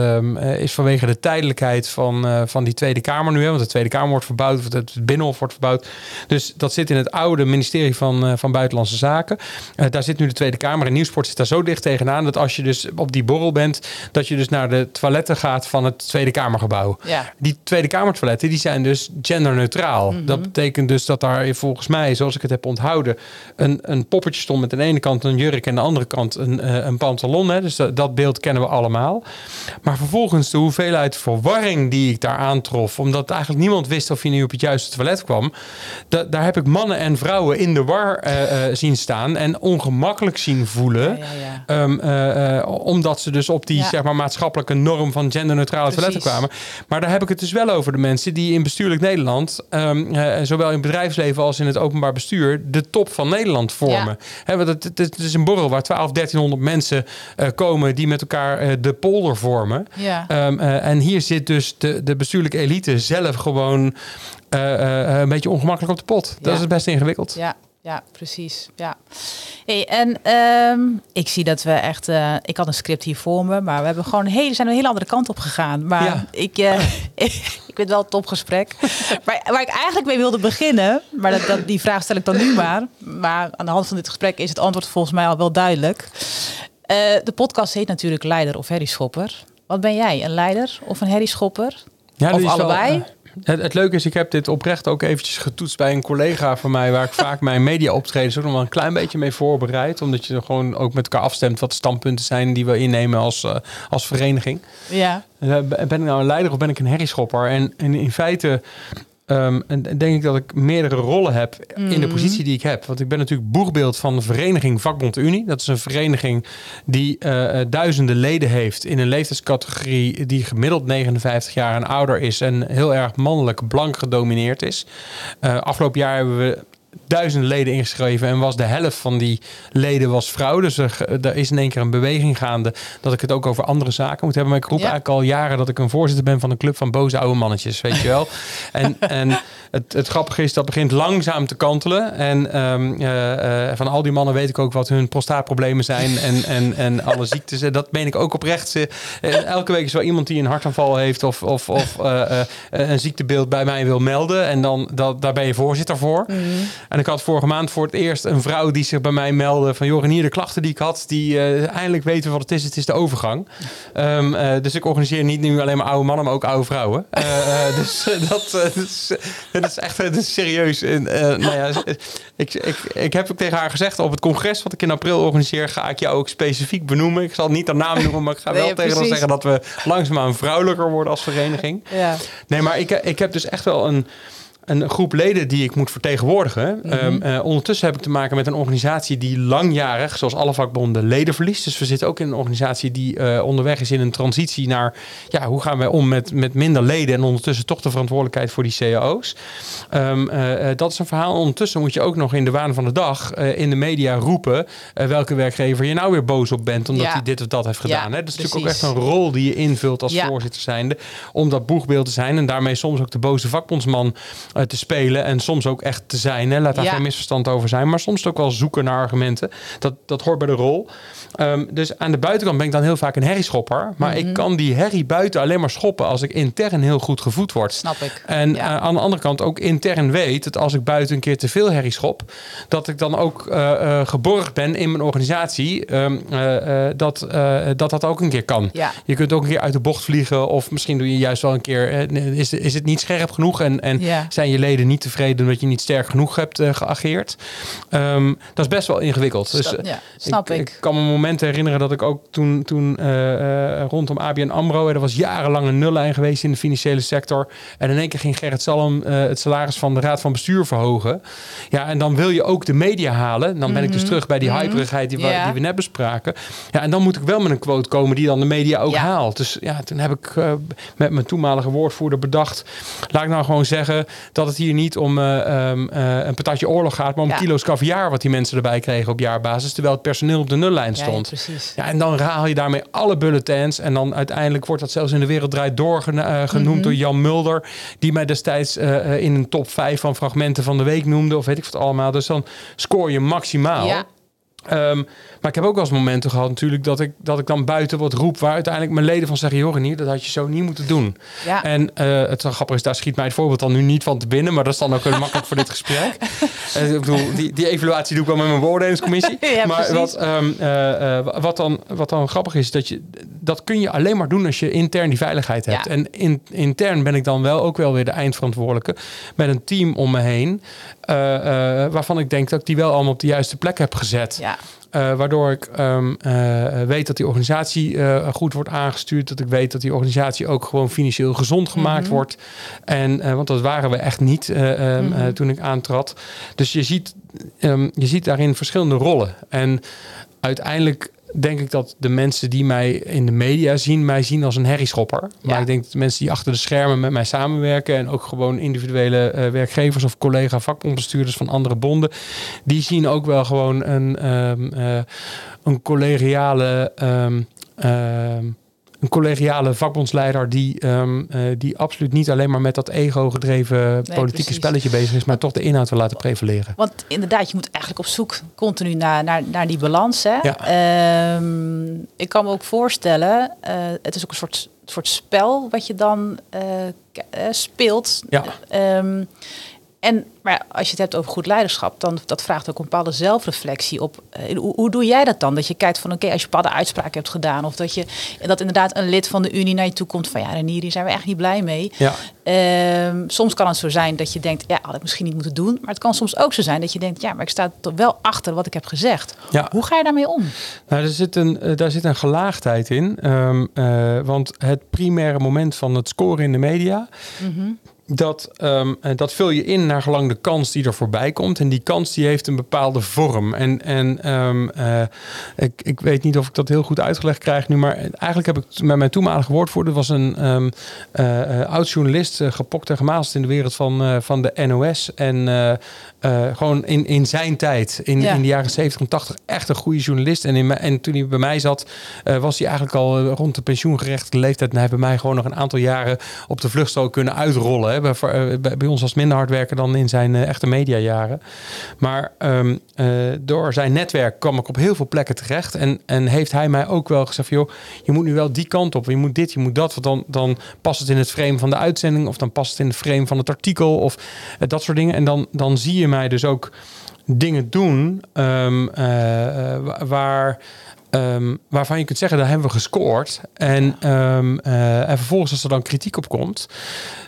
is vanwege de tijdelijkheid van, eh, van die Tweede Kamer nu. Hè, want de Tweede Kamer wordt verbouwd, of het Binnenhof wordt verbouwd. Dus dat zit in het oude ministerie van, eh, van Buitenlandse Zaken. Eh, daar zit nu de Tweede Kamer. En Nieuwsport zit daar zo dicht tegenaan dat als je dus op die borrel bent, dat je dus naar de toiletten gaat van het Tweede Kamergebouw. Ja. Die Tweede Kamertoiletten die zijn dus genderneutraal. Dat betekent dus dat daar volgens mij, zoals ik het heb onthouden, een, een poppetje stond met aan de ene kant een jurk en aan de andere kant een, een pantalon. Hè. Dus dat, dat beeld kennen we allemaal. Maar vervolgens de hoeveelheid verwarring die ik daar aantrof, omdat eigenlijk niemand wist of je nu op het juiste toilet kwam, da- daar heb ik mannen en vrouwen in de war eh, eh, zien staan en ongemakkelijk zien voelen. Ja, ja, Ehm, eh, omdat ze dus op die zeg maar, maatschappelijke norm van genderneutrale toiletten kwamen. Maar daar heb ik het dus wel over de mensen die in bestuurlijk Nederland, eh, zowel in het bedrijfsleven als in het openbaar bestuur, de top van Nederland vormen. Want het, het, is een borrel waar 12, 1300 mensen komen die met elkaar de polder vormen. Ehm, eh, en hier zit dus de, de bestuurlijke elite zelf gewoon eh, eh, een beetje ongemakkelijk op de pot. Dat is best ingewikkeld. Ja, ja, precies. Ja. Hey, en ehm, ik zie dat we echt. eh, ik had een script hier voor me, maar we hebben gewoon een hele, zijn een hele andere kant op gegaan. Maar Ja. ik, eh, [laughs] ik vind het wel een topgesprek. [laughs] maar waar ik eigenlijk mee wilde beginnen, maar dat, dat, die vraag stel ik dan nu maar. Maar aan de hand van dit gesprek is het antwoord volgens mij al wel duidelijk. Eh, de podcast heet natuurlijk Leider of Herrieschopper. Wat ben jij, een leider of een herrieschopper? Ja, Of allebei? het, het leuke is, ik heb dit oprecht ook eventjes getoetst bij een collega van mij, waar ik [laughs] vaak mijn media optredens ook nog wel een klein beetje mee voorbereid. Omdat je er gewoon ook met elkaar afstemt wat de standpunten zijn die we innemen als, eh, als vereniging. Ja. Eh, Ben ik nou een leider of ben ik een herrieschopper? En, en in feite ehm, en denk ik dat ik meerdere rollen heb in de positie die ik heb. Want ik ben natuurlijk boegbeeld van de vereniging Vakbond Unie. Dat is een vereniging die eh, eh, duizenden leden heeft in een leeftijdscategorie die gemiddeld 59 jaar en ouder is en heel erg mannelijk blank gedomineerd is. Eh, afgelopen jaar hebben we duizenden leden ingeschreven en was de helft van die leden was vrouw. Dus er, er is in één keer een beweging gaande dat ik het ook over andere zaken moet hebben. Maar ik roep Ja. eigenlijk al jaren dat ik een voorzitter ben van een club van boze oude mannetjes, weet je wel. [laughs] en en het, het grappige is dat begint langzaam te kantelen. En ehm, eh, eh, van al die mannen weet ik ook wat hun prostaatproblemen zijn en, en, en alle ziektes. En dat meen ik ook oprecht. Ze- eh, elke week is wel iemand die een hartaanval heeft of, of, of eh, eh, een ziektebeeld bij mij wil melden. En dan dat, daar ben je voorzitter voor. En ik had vorige maand voor het eerst een vrouw die zich bij mij meldde van... joh, en hier de klachten die ik had, die eh, eindelijk weten we wat het is. Het is de overgang. Ehm, eh, dus ik organiseer niet nu alleen maar oude mannen, maar ook oude vrouwen. Eh, [laughs] dus dat, eh, dat, is, echt dat is serieus. En, nou ja, ik, ik, ik heb ook tegen haar gezegd... op het congres wat ik in april organiseer... ga ik jou ook specifiek benoemen. Ik zal niet de naam noemen, maar ik ga Nee, wel tegen haar zeggen... dat we langzaamaan vrouwelijker worden als vereniging. Ja. Nee, maar ik, ik heb dus echt wel een, een groep leden die ik moet vertegenwoordigen. Ehm, eh, ondertussen heb ik te maken met een organisatie die langjarig, zoals alle vakbonden, leden verliest. Dus we zitten ook in een organisatie die eh, onderweg is in een transitie naar... ja, hoe gaan wij om met, met minder leden... en ondertussen toch de verantwoordelijkheid voor die cao's. Ehm, eh, dat is een verhaal. Ondertussen moet je ook nog in de waan van de dag... in de media roepen welke werkgever je nou weer boos op bent... omdat Ja. hij dit of dat heeft gedaan. Ja, hè? Dat is natuurlijk ook echt een rol die je invult als Ja. voorzitter zijnde... om dat boegbeeld te zijn en daarmee soms ook de boze vakbondsman te spelen... en soms ook echt te zijn. Hè? Laat daar Ja. geen misverstand over zijn. Maar soms ook wel zoeken naar argumenten. Dat, dat hoort bij de rol. Ehm, dus aan de buitenkant ben ik dan heel vaak een herrieschopper. Maar Mhm. ik kan die herrie buiten alleen maar schoppen... als ik intern heel goed gevoed word. Snap ik. En Ja. eh, aan de andere kant ook intern weet dat als ik buiten een keer te veel herrie schop, dat ik dan ook eh, eh, geborgd ben in mijn organisatie. ehm, eh, eh, dat, eh, dat dat ook een keer kan. Ja. Je kunt ook een keer uit de bocht vliegen, of misschien doe je juist wel een keer. eh, is, is het niet scherp genoeg en, en Ja. Zijn je leden niet tevreden omdat je niet sterk genoeg hebt eh, geageerd? Ehm, dat is best wel ingewikkeld. Dus, eh, ja, snap ik. ik kan me momenten herinneren dat ik ook toen, toen eh, rondom ABN AMRO... er was jarenlang een nullijn geweest in de financiële sector... en in één keer ging Gerrit Salm het salaris van de raad van bestuur verhogen. Ja, en dan wil je ook de media halen. Dan ben ik dus terug bij die hyperigheid die, Mhm. Die we net bespraken. Ja, en dan moet ik wel met een quote komen die dan de media ook Ja. haalt. Dus ja, toen heb ik met mijn toenmalige woordvoerder bedacht... laat ik nou gewoon zeggen dat het hier niet om eh, ehm, eh, een patatje oorlog gaat... maar om Ja. kilo's caviar wat die mensen erbij kregen op jaarbasis... terwijl het personeel op de nullijn Ja, stond. ja, precies. Ja, en dan haal je daarmee alle bulletins. En dan uiteindelijk wordt dat zelfs in de wereld draait door eh, genoemd Mhm. door Jan Mulder. Die mij destijds in een top 5 van fragmenten van de week noemde. Of weet ik wat allemaal. Dus dan scoor je maximaal. Ehm, maar ik heb ook wel eens momenten gehad natuurlijk dat ik, dat ik dan buiten wat roep waar uiteindelijk mijn leden van zeggen, joh niet, dat had je zo niet moeten doen. Ja. En eh, het grappige is, daar schiet mij het voorbeeld dan nu niet van te binnen, maar dat is dan ook heel [laughs] makkelijk voor dit gesprek. Eh, ik bedoel, die, die evaluatie doe ik wel met mijn beoordelingscommissie. [laughs] Ja, maar precies. wat, ehm, eh, wat, dan, wat dan grappig is, dat, je, dat kun je alleen maar doen als je intern die veiligheid hebt. Ja. En in, intern ben ik dan wel ook wel weer de eindverantwoordelijke met een team om me heen, waarvan ik denk dat ik die wel allemaal op de juiste plek heb gezet. Ja. Eh, waardoor ik ehm, eh, weet dat die organisatie eh, goed wordt aangestuurd. Dat ik weet dat die organisatie ook gewoon financieel gezond gemaakt Mhm. wordt. En, want dat waren we echt niet eh, ehm, Mhm. toen ik aantrad. Dus je ziet, ehm, je ziet daarin verschillende rollen. En uiteindelijk denk ik dat de mensen die mij in de media zien, mij zien als een herrieschopper. Maar Ja. ik denk dat de mensen die achter de schermen met mij samenwerken en ook gewoon individuele eh, werkgevers of collega vakbondbestuurders van andere bonden, die zien ook wel gewoon een, ehm, eh, een collegiale. ehm, ehm, een collegiale vakbondsleider die, ehm, eh, die absoluut niet alleen maar met dat ego-gedreven politieke precies. spelletje bezig is, maar toch de inhoud wil laten prevaleren. Want inderdaad, je moet eigenlijk op zoek continu naar, naar, naar die balans. Hè? Ja. Ehm, ik kan me ook voorstellen, eh, het is ook een soort, soort spel wat je dan eh, speelt. Ja. Ehm, en maar als je het hebt over goed leiderschap, dan dat vraagt ook een bepaalde zelfreflectie op. Eh, hoe, hoe doe jij dat dan? Dat je kijkt van oké, als je bepaalde uitspraken hebt gedaan, of dat je dat inderdaad een lid van de Unie naar je toe komt van ja, Renier, hier zijn we echt niet blij mee. Ja. Ehm, soms kan het zo zijn dat je denkt, ja, had ik misschien niet moeten doen. Maar het kan soms ook zo zijn dat je denkt, ja, maar ik sta toch wel achter wat ik heb gezegd. Ja. Hoe ga je daarmee om? Nou, er zit een, eh, daar zit een gelaagdheid in. Ehm, eh, want het primaire moment van het scoren in de media. Dat, ehm, eh, dat vul je in naar gelang de kans die er voorbij komt. En die kans die heeft een bepaalde vorm. En, en ehm, eh, ik, ik weet niet of ik dat heel goed uitgelegd krijg nu. Maar eigenlijk heb ik met mijn toenmalige woordvoerder... was een ehm eh, eh, oud-journalist, uh, gepokt en gemazeld in de wereld van, van de NOS. En eh, gewoon in, in zijn tijd, in, Ja. in de jaren 70 en 80, echt een goede journalist. En, in, en toen hij bij mij zat, eh, was hij eigenlijk al eh, rond de pensioengerechtigde leeftijd. En hij heeft bij mij gewoon nog een aantal jaren op de vluchtstrook kunnen uitrollen. Hè. Bij, bij, bij ons was het minder hard werken dan in zijn eh, echte mediajaren. Maar ehm, eh, door zijn netwerk kwam ik op heel veel plekken terecht. En, en heeft hij mij ook wel gezegd: van, joh, je moet nu wel die kant op. Je moet dit, je moet dat. Want dan, dan past het in het frame van de uitzending. Of dan past het in het frame van het artikel. Of dat soort dingen. En dan, dan zie je mij dus ook dingen doen ehm, eh, eh, wa- waar. Ehm, waarvan je kunt zeggen, daar hebben we gescoord. En, ehm, eh, en vervolgens, als er dan kritiek op komt,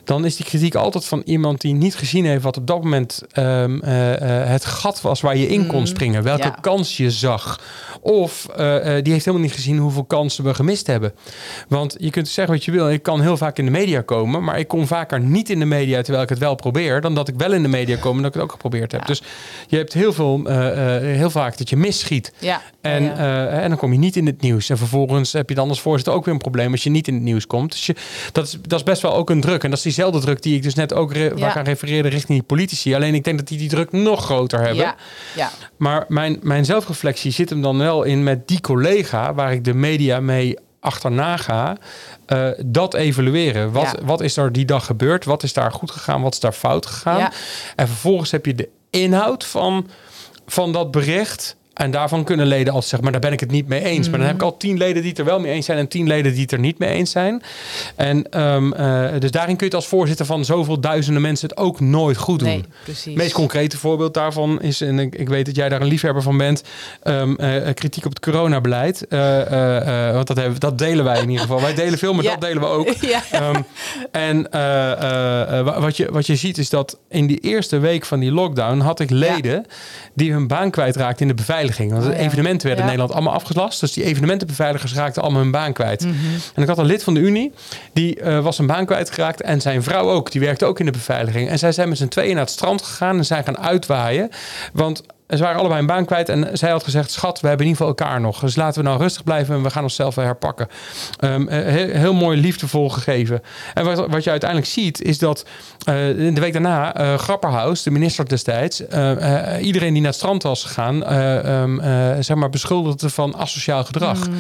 dan is die kritiek altijd van iemand die niet gezien heeft wat op dat moment ehm, eh, eh, het gat was waar je in kon Mm, springen. Welke ja. kans je zag. Of die heeft helemaal niet gezien hoeveel kansen we gemist hebben. Want je kunt zeggen wat je wil. Ik kan heel vaak in de media komen, maar ik kom vaker niet in de media terwijl ik het wel probeer, dan dat ik wel in de media kom en dat ik het ook geprobeerd heb. Ja. Dus je hebt heel veel, heel vaak dat je misschiet. Ja. En, en dan kom je niet in het nieuws. En vervolgens heb je dan als voorzitter ook weer een probleem als je niet in het nieuws komt. Dus je, dat, is, dat is best wel ook een druk. En dat is diezelfde druk die ik dus net ook re- waar Ja. aan refereerde richting die politici. Alleen ik denk dat die die druk nog groter hebben. ja, ja. Maar mijn, mijn zelfreflectie zit hem dan wel in met die collega waar ik de media mee achterna ga. eh, dat evalueren. Wat, Ja. wat is er die dag gebeurd? Wat is daar goed gegaan? Wat is daar fout gegaan? Ja. En vervolgens heb je de inhoud van, van dat bericht. En daarvan kunnen leden altijd zeggen, maar daar ben ik het niet mee eens. Maar dan heb ik al tien leden die het er wel mee eens zijn en tien leden die het er niet mee eens zijn. En ehm, eh, dus daarin kun je het als voorzitter van zoveel duizenden mensen het ook nooit goed doen. Nee, precies. Het meest concrete voorbeeld daarvan is, en ik, ik weet dat jij daar een liefhebber van bent, ehm, eh, kritiek op het coronabeleid. Eh, eh, eh, want dat, hebben, dat delen wij in ieder geval. Wij delen veel, maar [laughs] Ja. dat delen we ook. [laughs] Ja. Ehm, en eh, eh, eh, wa- wat, je, wat je ziet is dat in die eerste week van die lockdown had ik leden die hun baan kwijtraakten in de beveiliging. Want Oh, de ja. evenementen werden in Nederland allemaal afgelast. Dus die evenementenbeveiligers raakten allemaal hun baan kwijt. Mhm. En ik had een lid van de Unie, die eh, was zijn baan kwijtgeraakt. En zijn vrouw ook, die werkte ook in de beveiliging. En zij zijn met z'n tweeën naar het strand gegaan en zijn gaan uitwaaien. Want ze waren allebei een baan kwijt. En zij had gezegd, schat, we hebben in ieder geval elkaar nog. Dus laten we nou rustig blijven en we gaan onszelf weer herpakken. Ehm, eh, heel, heel mooi liefdevol gegeven. En wat, wat je uiteindelijk ziet, is dat eh, in de week daarna eh Grapperhaus, de minister destijds, eh, eh, iedereen die naar het strand was gegaan, eh, ehm, eh, zeg maar beschuldigde van asociaal gedrag. Mm.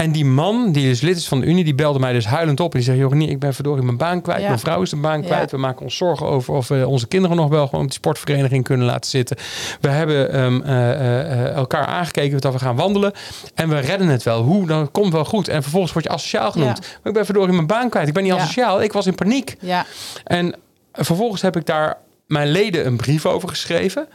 En die man, die dus lid is van de Unie, die belde mij dus huilend op. En die zei, Joranie, ik ben verdorie mijn baan kwijt. Ja. Mijn vrouw is de baan kwijt. Ja. We maken ons zorgen over of we onze kinderen nog wel gewoon op die sportvereniging kunnen laten zitten. We hebben ehm, eh, eh, eh, elkaar aangekeken dat we gaan wandelen. En we redden het wel. Hoe? Dan komt wel goed. En vervolgens word je asociaal genoemd. Ja. Maar ik ben verdorie mijn baan kwijt. Ik ben niet asociaal. Ik was in paniek. Ja, En vervolgens heb ik daar mijn leden een brief over geschreven.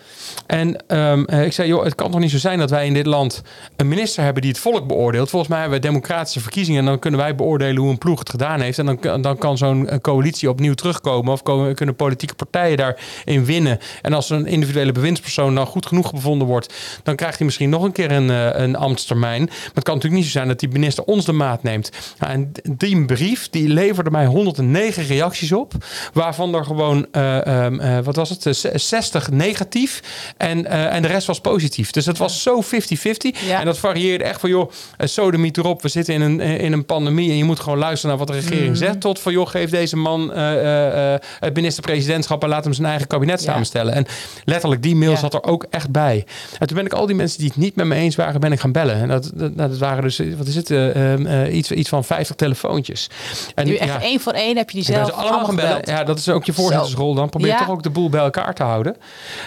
En ehm, eh, ik zei, joh, het kan toch niet zo zijn dat wij in dit land een minister hebben die het volk beoordeelt. Volgens mij hebben we democratische verkiezingen en dan kunnen wij beoordelen hoe een ploeg het gedaan heeft. En dan, dan kan zo'n eh, coalitie opnieuw terugkomen of kunnen politieke partijen daarin winnen. En als een individuele bewindspersoon dan goed genoeg bevonden wordt, dan krijgt hij misschien nog een keer een, eh, een ambtstermijn. Maar het kan natuurlijk niet zo zijn dat die minister ons de maat neemt. Nou, en die brief die leverde mij 109 reacties op, waarvan er gewoon, eh, ehm, eh, wat was het, Eh, 60 negatief en, eh, en de rest was positief. Dus het was zo 50-50. Ja. En dat varieerde echt van, joh, sodemiet erop, we zitten in een, eh, in een pandemie en je moet gewoon luisteren naar wat de regering Mhm. zegt. Tot van, joh, geef deze man eh, eh, eh, het minister-presidentschap en laat hem zijn eigen kabinet Ja. samenstellen. En letterlijk, die mail zat er ook echt bij. En toen ben ik al die mensen die het niet met me eens waren, ben ik gaan bellen. En dat, dat, dat waren dus, eh, wat is het, eh, eh, iets, iets van 50 telefoontjes. En nu echt ja, één voor één heb je die zelf ze allemaal gaan bellen. Ja, dat is ook je voorzittersrol. Dan probeer Ja. toch ook de boel bij elkaar te houden.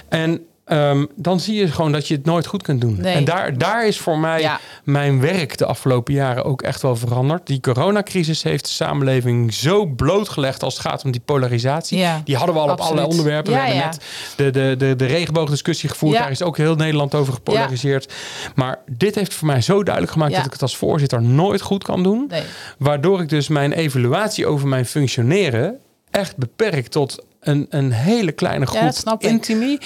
En ehm, dan zie je gewoon dat je het nooit goed kunt doen. Nee. En daar, daar is voor mij Ja. mijn werk de afgelopen jaren ook echt wel veranderd. Die coronacrisis heeft de samenleving zo blootgelegd als het gaat om die polarisatie. Ja, Die hadden we al op allerlei onderwerpen. Ja, we hebben ja. net de, de, de, de regenboogdiscussie gevoerd. Daar is ook heel Nederland over gepolariseerd. Maar dit heeft voor mij zo duidelijk gemaakt dat ik het als voorzitter nooit goed kan doen. Nee. Waardoor ik dus mijn evaluatie over mijn functioneren echt beperk tot een, een hele kleine Ja, groep ik. intimi.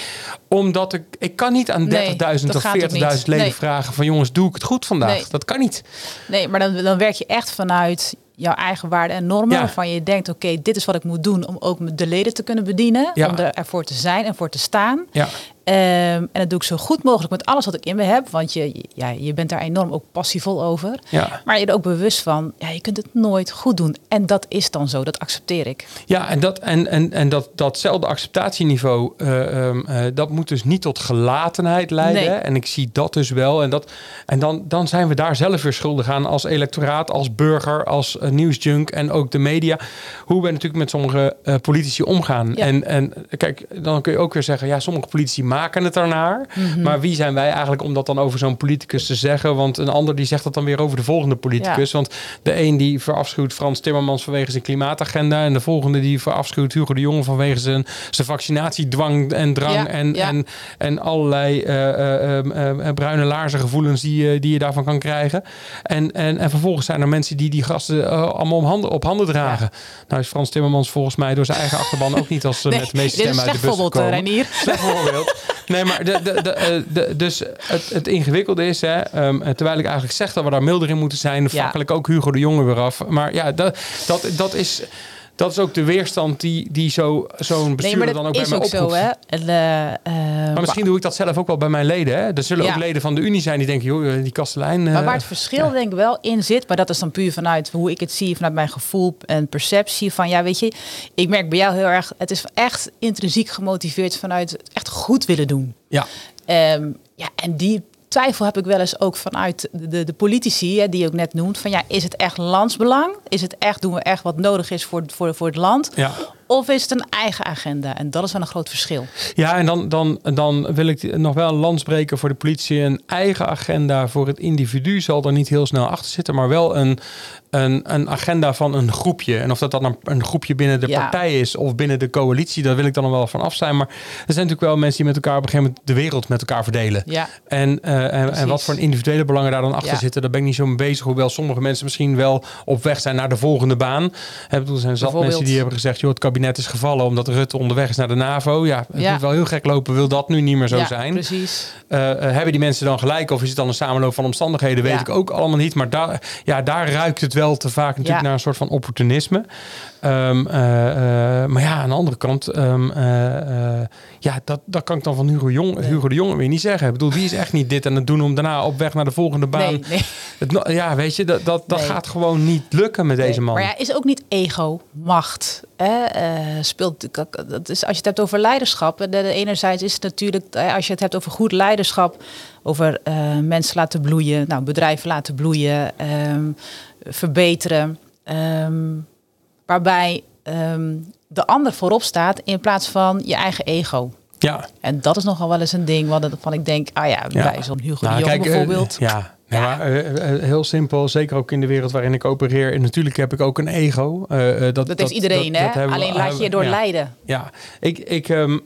Omdat ik, ik kan niet aan 30.000 Nee, dat of gaat ook 40.000 niet. leden Nee. vragen van jongens, doe ik het goed vandaag? Nee. Dat kan niet. Nee, maar dan, dan werk je echt vanuit jouw eigen waarden en normen. Ja. Waarvan je denkt, oké, dit is wat ik moet doen om ook de leden te kunnen bedienen. Ja. Om er, ervoor te zijn en voor te staan. Ja, Ehm, en dat doe ik zo goed mogelijk met alles wat ik in me heb. Want je, ja, je bent daar enorm ook passievol over. ja. Maar je er ook bewust van, ja, je kunt het nooit goed doen. En dat is dan zo, dat accepteer ik. Ja, en, dat, en, en, en dat, datzelfde acceptatieniveau, eh, ehm, eh, dat moet dus niet tot gelatenheid leiden. Nee. En ik zie dat dus wel. En, dat, en dan, dan zijn we daar zelf weer schuldig aan als electoraat, als burger, als uh, nieuwsjunk en ook de media. Hoe we natuurlijk met sommige politici omgaan. Ja. En, en kijk, dan kun je ook weer zeggen, ja, sommige politici maken het ernaar. Mhm. Maar wie zijn wij eigenlijk om dat dan over zo'n politicus te zeggen? Want een ander die zegt dat dan weer over de volgende politicus. Want de een die verafschuwt Frans Timmermans vanwege zijn klimaatagenda. En de volgende die verafschuwt Hugo de Jonge vanwege zijn, zijn vaccinatiedwang en drang. Ja, en, ja. en, en allerlei eh, eh, eh, eh, bruine laarzen gevoelens die, je- die je daarvan kan krijgen. En, en, en vervolgens zijn er mensen die die gasten allemaal op handen, op handen dragen. Nou is Frans Timmermans volgens mij door zijn eigen achterban ook niet als met de meeste stemmen uit de bus voorbeeld, gekomen. Reinier. Slecht voorbeeld. Nee, maar de, de, de, eh, de- dus het, het ingewikkelde is, hè, ehm, eh, terwijl ik eigenlijk zeg dat we daar milder in moeten zijn, Ja. vakkelijk ook Hugo de Jonge weer af. Maar ja, dat, dat, dat, is, dat is ook de weerstand die, die zo- zo'n bestuurder dan ook bij mij oproept. zo, hè. En, eh, eh, Maar misschien doe ik dat zelf ook wel bij mijn leden. Hè? Er zullen Ja. ook leden van de Unie zijn die denken, joh, die kastelein... eh, Maar waar het verschil denk ik wel in zit, maar dat is dan puur vanuit hoe ik het zie, vanuit mijn gevoel en perceptie van, ja weet je, ik merk bij jou heel erg, het is echt intrinsiek gemotiveerd vanuit echt goed willen doen. Ja, Ehm, ja, en die twijfel heb ik wel eens ook vanuit de, de politici, hè, die je ook net noemt, van ja, is het echt landsbelang? Is het echt, doen we echt wat nodig is voor, voor, voor het land? ja. Of is het een eigen agenda? En dat is wel een groot verschil. Ja, en dan, dan, dan wil ik nog wel een lans breken voor de politie. Een eigen agenda voor het individu zal er niet heel snel achter zitten, maar wel een, een, een agenda van een groepje. En of dat dan een, een groepje binnen de Ja. partij is of binnen de coalitie, daar wil ik dan wel van af zijn. Maar er zijn natuurlijk wel mensen die met elkaar op een gegeven moment de wereld met elkaar verdelen. Ja, En, eh, en, wat voor individuele belangen daar dan achter Ja. zitten, daar ben ik niet zo mee bezig. Hoewel sommige mensen misschien wel op weg zijn naar de volgende baan. Hè, ik bedoel, er zijn zat mensen die hebben gezegd, joh, het kabinet is gevallen omdat Rutte onderweg is naar de NAVO. Ja, het Ja. moet wel heel gek lopen, wil dat nu niet meer zo ja zijn. precies. Eh, eh, hebben die mensen dan gelijk of is het dan een samenloop van omstandigheden? Weet Ja. ik ook allemaal niet. Maar daar, ja, daar ruikt het wel te vaak natuurlijk naar een soort van opportunisme. Ehm, eh, eh, maar ja, aan de andere kant, ehm, eh, ja, dat, dat kan ik dan van Hugo, Jong, Hugo de Jonge weer niet zeggen. Ik bedoel, die is echt niet dit aan het doen om daarna op weg naar de volgende baan. Nee, nee. Het, ja, weet je, dat, dat, dat gaat gewoon niet lukken met deze man. Maar ja, is ook niet ego, macht. Hè? speelt, dat is, als je het hebt over leiderschap, de, de enerzijds is het natuurlijk, als je het hebt over goed leiderschap, over mensen laten bloeien, nou, bedrijven laten bloeien, ehm, verbeteren, ehm, waarbij ehm, de ander voorop staat in plaats van je eigen ego. Ja, En dat is nogal wel eens een ding van ik denk, ah ja, Ja. bij zo'n Hugo Nou, de Jong kijk, eh, bijvoorbeeld. ja, Ja. maar eh, eh, heel simpel. Zeker ook in de wereld waarin ik opereer. En natuurlijk heb ik ook een ego. Dat, dat, heeft iedereen, dat- hè? we- Alleen laat je je door ja. leiden. Ja, ik, ik, ehm,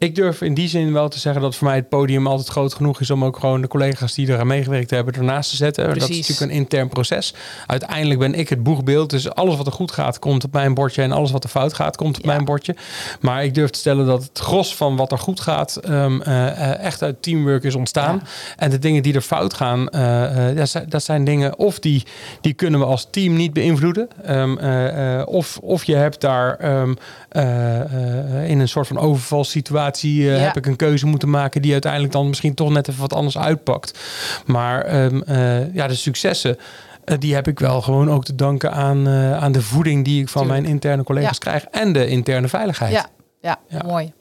ik durf in die zin wel te zeggen dat voor mij het podium altijd groot genoeg is om ook gewoon de collega's die eraan meegewerkt hebben ernaast te zetten. Dat is natuurlijk een intern proces. Uiteindelijk ben ik het boegbeeld. Dus alles wat er goed gaat, komt op mijn bordje. En alles wat er fout gaat, komt op Ja. mijn bordje. Maar ik durf te stellen dat het gros van wat er goed gaat, ehm, eh, eh, echt uit teamwork is ontstaan. Ja. En de dingen die er fout gaan, eh, eh, dat, zijn, dat zijn dingen of die, die kunnen we als team niet beïnvloeden. Ehm, eh, eh, of, of je hebt daar ehm, eh, eh, in een soort van overvalsituatie eh, Ja. heb ik een keuze moeten maken die uiteindelijk dan misschien toch net even wat anders uitpakt. Maar ehm, eh, ja, de successen. eh, die heb ik wel gewoon ook te danken aan, eh, aan de voeding die ik van Tuurlijk. mijn interne collega's Ja. krijg en de interne veiligheid. Ja, ja, Ja. mooi.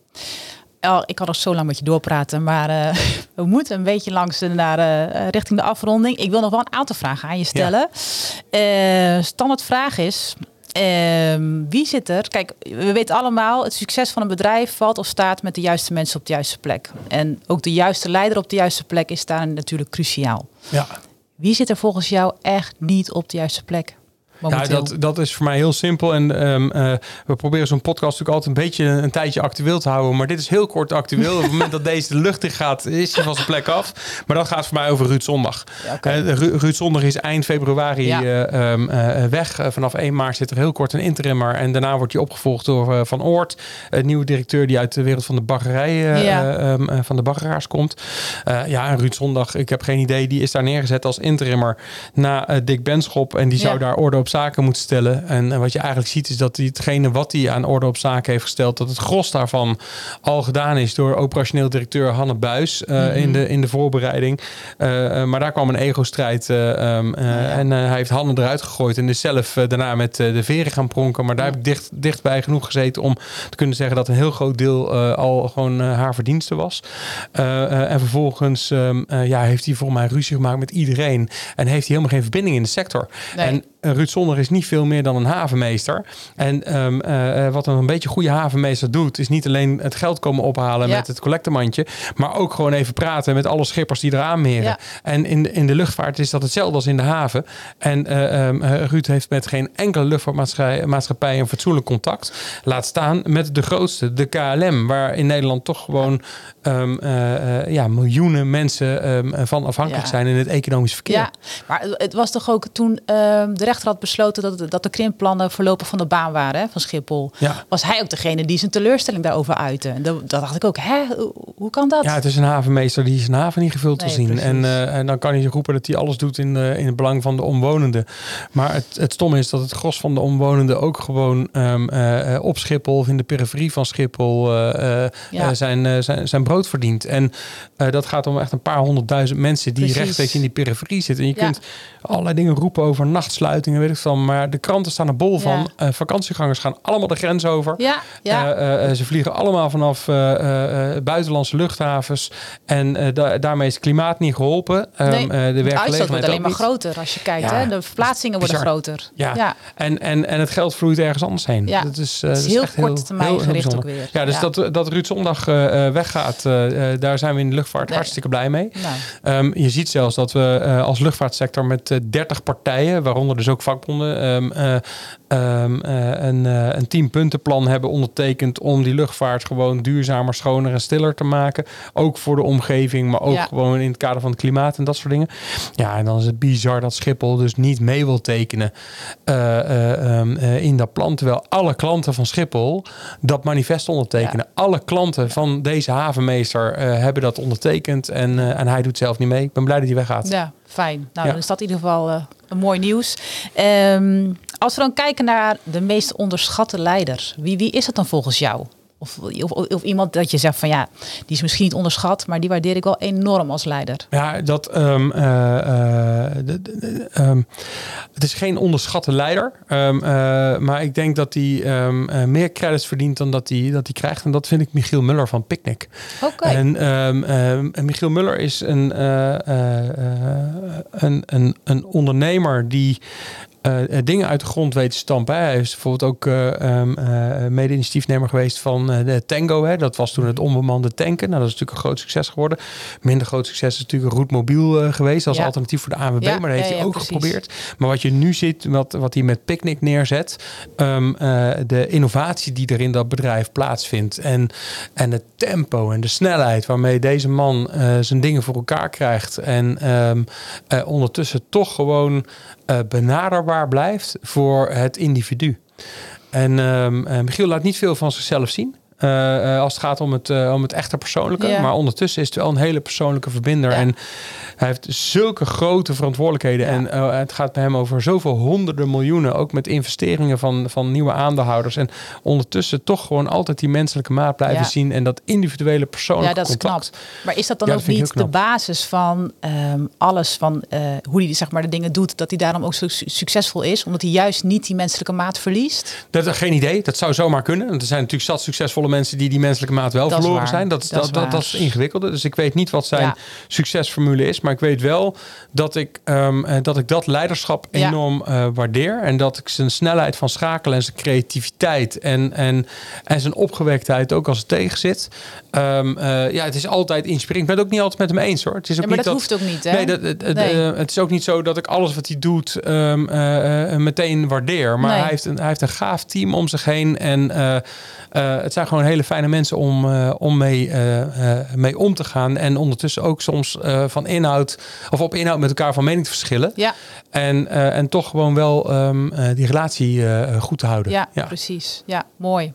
Oh, ik kan nog zo lang met je doorpraten, maar eh, [laughs] we moeten een beetje langs naar, eh, richting de afronding. Ik wil nog wel een aantal vragen aan je stellen. Eh, standaard vraag is, ehm, wie zit er? Kijk, we weten allemaal, het succes van een bedrijf valt of staat met de juiste mensen op de juiste plek. En ook de juiste leider op de juiste plek is daar natuurlijk cruciaal. Ja. Wie zit er volgens jou echt niet op de juiste plek? Ja, dat, dat is voor mij heel simpel. En ehm, eh, we proberen zo'n podcast natuurlijk altijd een beetje een, een tijdje actueel te houden. Maar dit is heel kort actueel. Op het moment dat deze de lucht in gaat, is hij van zijn plek af. Maar dat gaat voor mij over Ruud Zondag. Ja. Eh, Ru- Ruud Zondag is eind februari Ja. eh, ehm, eh, weg. Vanaf 1 maart zit er heel kort een interimmer. En daarna wordt hij opgevolgd door Van Oort. Een nieuwe directeur die uit de wereld van de baggerij, Ja. eh, ehm, eh, van de baggeraars komt. Ja, Ruud Zondag, ik heb geen idee. Die is daar neergezet als interimmer na Dick Benschop. En die zou daar orde op zaken moeten stellen. En, wat je eigenlijk ziet is dat hetgene wat hij aan orde op zaken heeft gesteld, dat het gros daarvan al gedaan is door operationeel directeur Hanne Buis eh, Mhm. in, de, in de voorbereiding. Eh, eh, maar daar kwam een ego-strijd eh, ehm, ja. en hij heeft Hanne eruit gegooid en is zelf eh, daarna met de veren gaan pronken. Maar daar heb ik dicht, dichtbij genoeg gezeten om te kunnen zeggen dat een heel groot deel al gewoon haar verdienste was. En vervolgens ehm, eh, ja, heeft hij voor mij ruzie gemaakt met iedereen en heeft hij helemaal geen verbinding in de sector. Nee. En Ruud Zonder is niet veel meer dan een havenmeester. En ehm, eh, eh, wat een beetje goede havenmeester doet, is niet alleen het geld komen ophalen Ja. met het collectemandje, maar ook gewoon even praten met alle schippers die eraan meren. Ja. En in de, in de luchtvaart is dat hetzelfde als in de haven. En eh, eh, Ruud heeft met geen enkele luchtvaartmaatschappij maatschappij een fatsoenlijk contact. Laat staan met de grootste, de KLM, waar in Nederland toch gewoon eh, eh, ja, miljoenen mensen van afhankelijk Ja. zijn in het economisch verkeer. Ja, maar het was toch ook toen de rechter had besloten dat, dat de krimpplannen voorlopig van de baan waren hè, van Schiphol. Ja. Was hij ook degene die zijn teleurstelling daarover uitte? En dat, dat dacht ik ook, hè, hoe, kan dat? Ja, het is een havenmeester die zijn haven niet gevuld wil zien. En, eh, en dan kan hij roepen dat hij alles doet in, eh, in het belang van de omwonenden. Maar het, het stomme is dat het gros van de omwonenden ook gewoon ehm, eh, op Schiphol of in de periferie van Schiphol Ja. zijn, zijn, zijn brood verdient. En dat gaat om echt een paar honderdduizend mensen die Precies. rechtstreeks in die periferie zitten. En je Ja. kunt allerlei dingen roepen over weet ik van. Maar de kranten staan er bol Ja. van. Eh, vakantiegangers gaan allemaal de grens over. Ja, ja. Eh, eh, ze vliegen allemaal vanaf buitenlandse luchthavens. En da- daarmee is het klimaat niet geholpen. Ehm, Nee, eh, de de werkgelegenheid wordt alleen maar niet. groter als je kijkt. Hè? De verplaatsingen worden bizar. groter. Ja. ja. En, en, en het geld vloeit ergens anders heen. Ja. Dat is, Het is heel korte termijn gericht bijzonder. ook weer. Ja, dus. Dat, dat Ruud Zondag weggaat, daar zijn we in de luchtvaart Nee. hartstikke blij mee. Nou, Ehm, je ziet zelfs dat we als luchtvaartsector met eh, 30 partijen, waaronder dus ook vakbonden, eh, een, eh, een teampuntenplan hebben ondertekend om die luchtvaart gewoon duurzamer, schoner en stiller te maken. Ook voor de omgeving, maar ook Ja. gewoon in het kader van het klimaat en dat soort dingen. Ja, en dan is het bizar dat Schiphol dus niet mee wil tekenen eh, eh, ehm, eh, in dat plan. Terwijl alle klanten van Schiphol dat manifest ondertekenen. Alle klanten van deze havenmeester hebben dat ondertekend. En, en hij doet zelf niet mee. Ik ben blij dat hij weggaat. ja, fijn. Nou, Ja. dan is dat in ieder geval eh, een mooi nieuws. Ehm, als we dan kijken naar de meest onderschatte leider, wie, wie is dat dan volgens jou? Of, of, of, iemand dat je zegt van ja, die is misschien niet onderschat, maar die waardeer ik wel enorm als leider. Ja, dat. Um, uh, um, het is geen onderschatte leider. Um, uh, maar ik denk dat hij meer credits verdient dan dat hij dat krijgt. En dat vind ik Michiel Muller van Picnic. Oké. Okay. En, en, Michiel Muller is een, een, een, een ondernemer die uh, dingen uit de grond weten stampen. Hij is bijvoorbeeld ook uh, um, uh, mede-initiatiefnemer geweest van de Tango. Hè. Dat was toen het onbemande tanken. Nou, dat is natuurlijk een groot succes geworden. Minder groot succes is natuurlijk Route Mobiel geweest als ja. alternatief voor de ANWB. Ja, maar dat heeft ja, hij ook precies. geprobeerd. Maar wat je nu ziet, wat, wat hij met Picnic neerzet, um, de innovatie die er in dat bedrijf plaatsvindt en, en het tempo en de snelheid waarmee deze man zijn dingen voor elkaar krijgt en um, ondertussen toch gewoon benaderbaar blijft voor het individu. En um, Michiel laat niet veel van zichzelf zien. Uh, als het gaat om het, uh, om het echte persoonlijke. Ja. Maar ondertussen is het wel een hele persoonlijke verbinder. Ja. En hij heeft zulke grote verantwoordelijkheden. Ja. En uh, het gaat bij hem over zoveel honderden miljoenen. Ook met investeringen van, van nieuwe aandeelhouders. En ondertussen toch gewoon altijd die menselijke maat blijven zien. En dat individuele persoonlijke Ja, dat is contact. knap. Maar is dat dan ook niet de basis van um, alles van hoe hij zeg maar, de dingen doet? Dat hij daarom ook zo succesvol is? Omdat hij juist niet die menselijke maat verliest? Dat is geen idee. Dat zou zomaar kunnen. Er zijn natuurlijk zat succesvolle mensen die die menselijke maat wel dat verloren zijn. Dat, dat, dat, dat, dat is ingewikkelde. Dus ik weet niet wat zijn ja. succesformule is. Maar ik weet wel dat ik, um, dat, ik dat leiderschap enorm uh, waardeer. En dat ik zijn snelheid van schakelen en zijn creativiteit en, en, en zijn opgewektheid ook als het tegen zit. Um, uh, ja, het is altijd inspirerend. Ik ben het ook niet altijd met hem eens hoor. Het is ook ja, maar niet dat, hoeft ook niet. Hè? Nee, dat, het, nee. Uh, het is ook niet zo dat ik alles wat hij doet um, meteen waardeer. Maar nee. hij, heeft een, hij heeft een gaaf team om zich heen. En het zijn gewoon hele fijne mensen om, uh, om mee, uh, uh, mee om te gaan. En ondertussen ook soms van inhoud of op inhoud met elkaar van mening te verschillen. Ja. En, en toch gewoon wel um, die relatie goed te houden. Ja, ja, precies. Ja, mooi.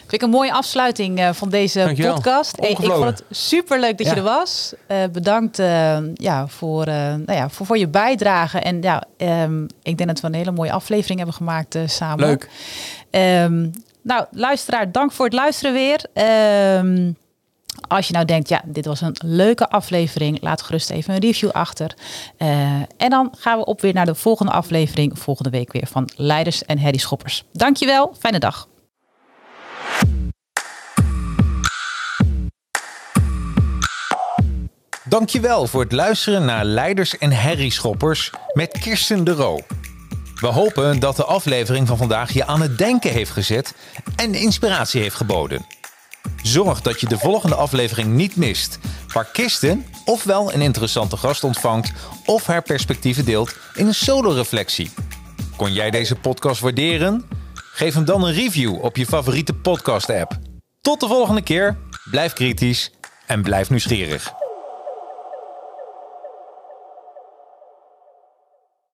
Vind ik een mooie afsluiting van deze Dankjewel. podcast. Ik, ik vond het super leuk dat ja. je er was. Bedankt ja, voor, nou ja, voor, voor je bijdrage. En ja, um, ik denk dat we een hele mooie aflevering hebben gemaakt samen. Leuk. Um, nou, luisteraar, dank voor het luisteren weer. Um, als je nou denkt, ja, dit was een leuke aflevering, laat gerust even een review achter. Uh, en dan gaan we op weer naar de volgende aflevering, volgende week weer van Leiders en Harry Schoppers. Dankjewel, fijne dag. Dankjewel voor het luisteren naar Leiders en Harry Schoppers met Kirsten de Roo. We hopen dat de aflevering van vandaag je aan het denken heeft gezet en inspiratie heeft geboden. Zorg dat je de volgende aflevering niet mist, waar Kirsten ofwel een interessante gast ontvangt of haar perspectieven deelt in een solo-reflectie. Kon jij deze podcast waarderen? Geef hem dan een review op je favoriete podcast-app. Tot de volgende keer, blijf kritisch en blijf nieuwsgierig.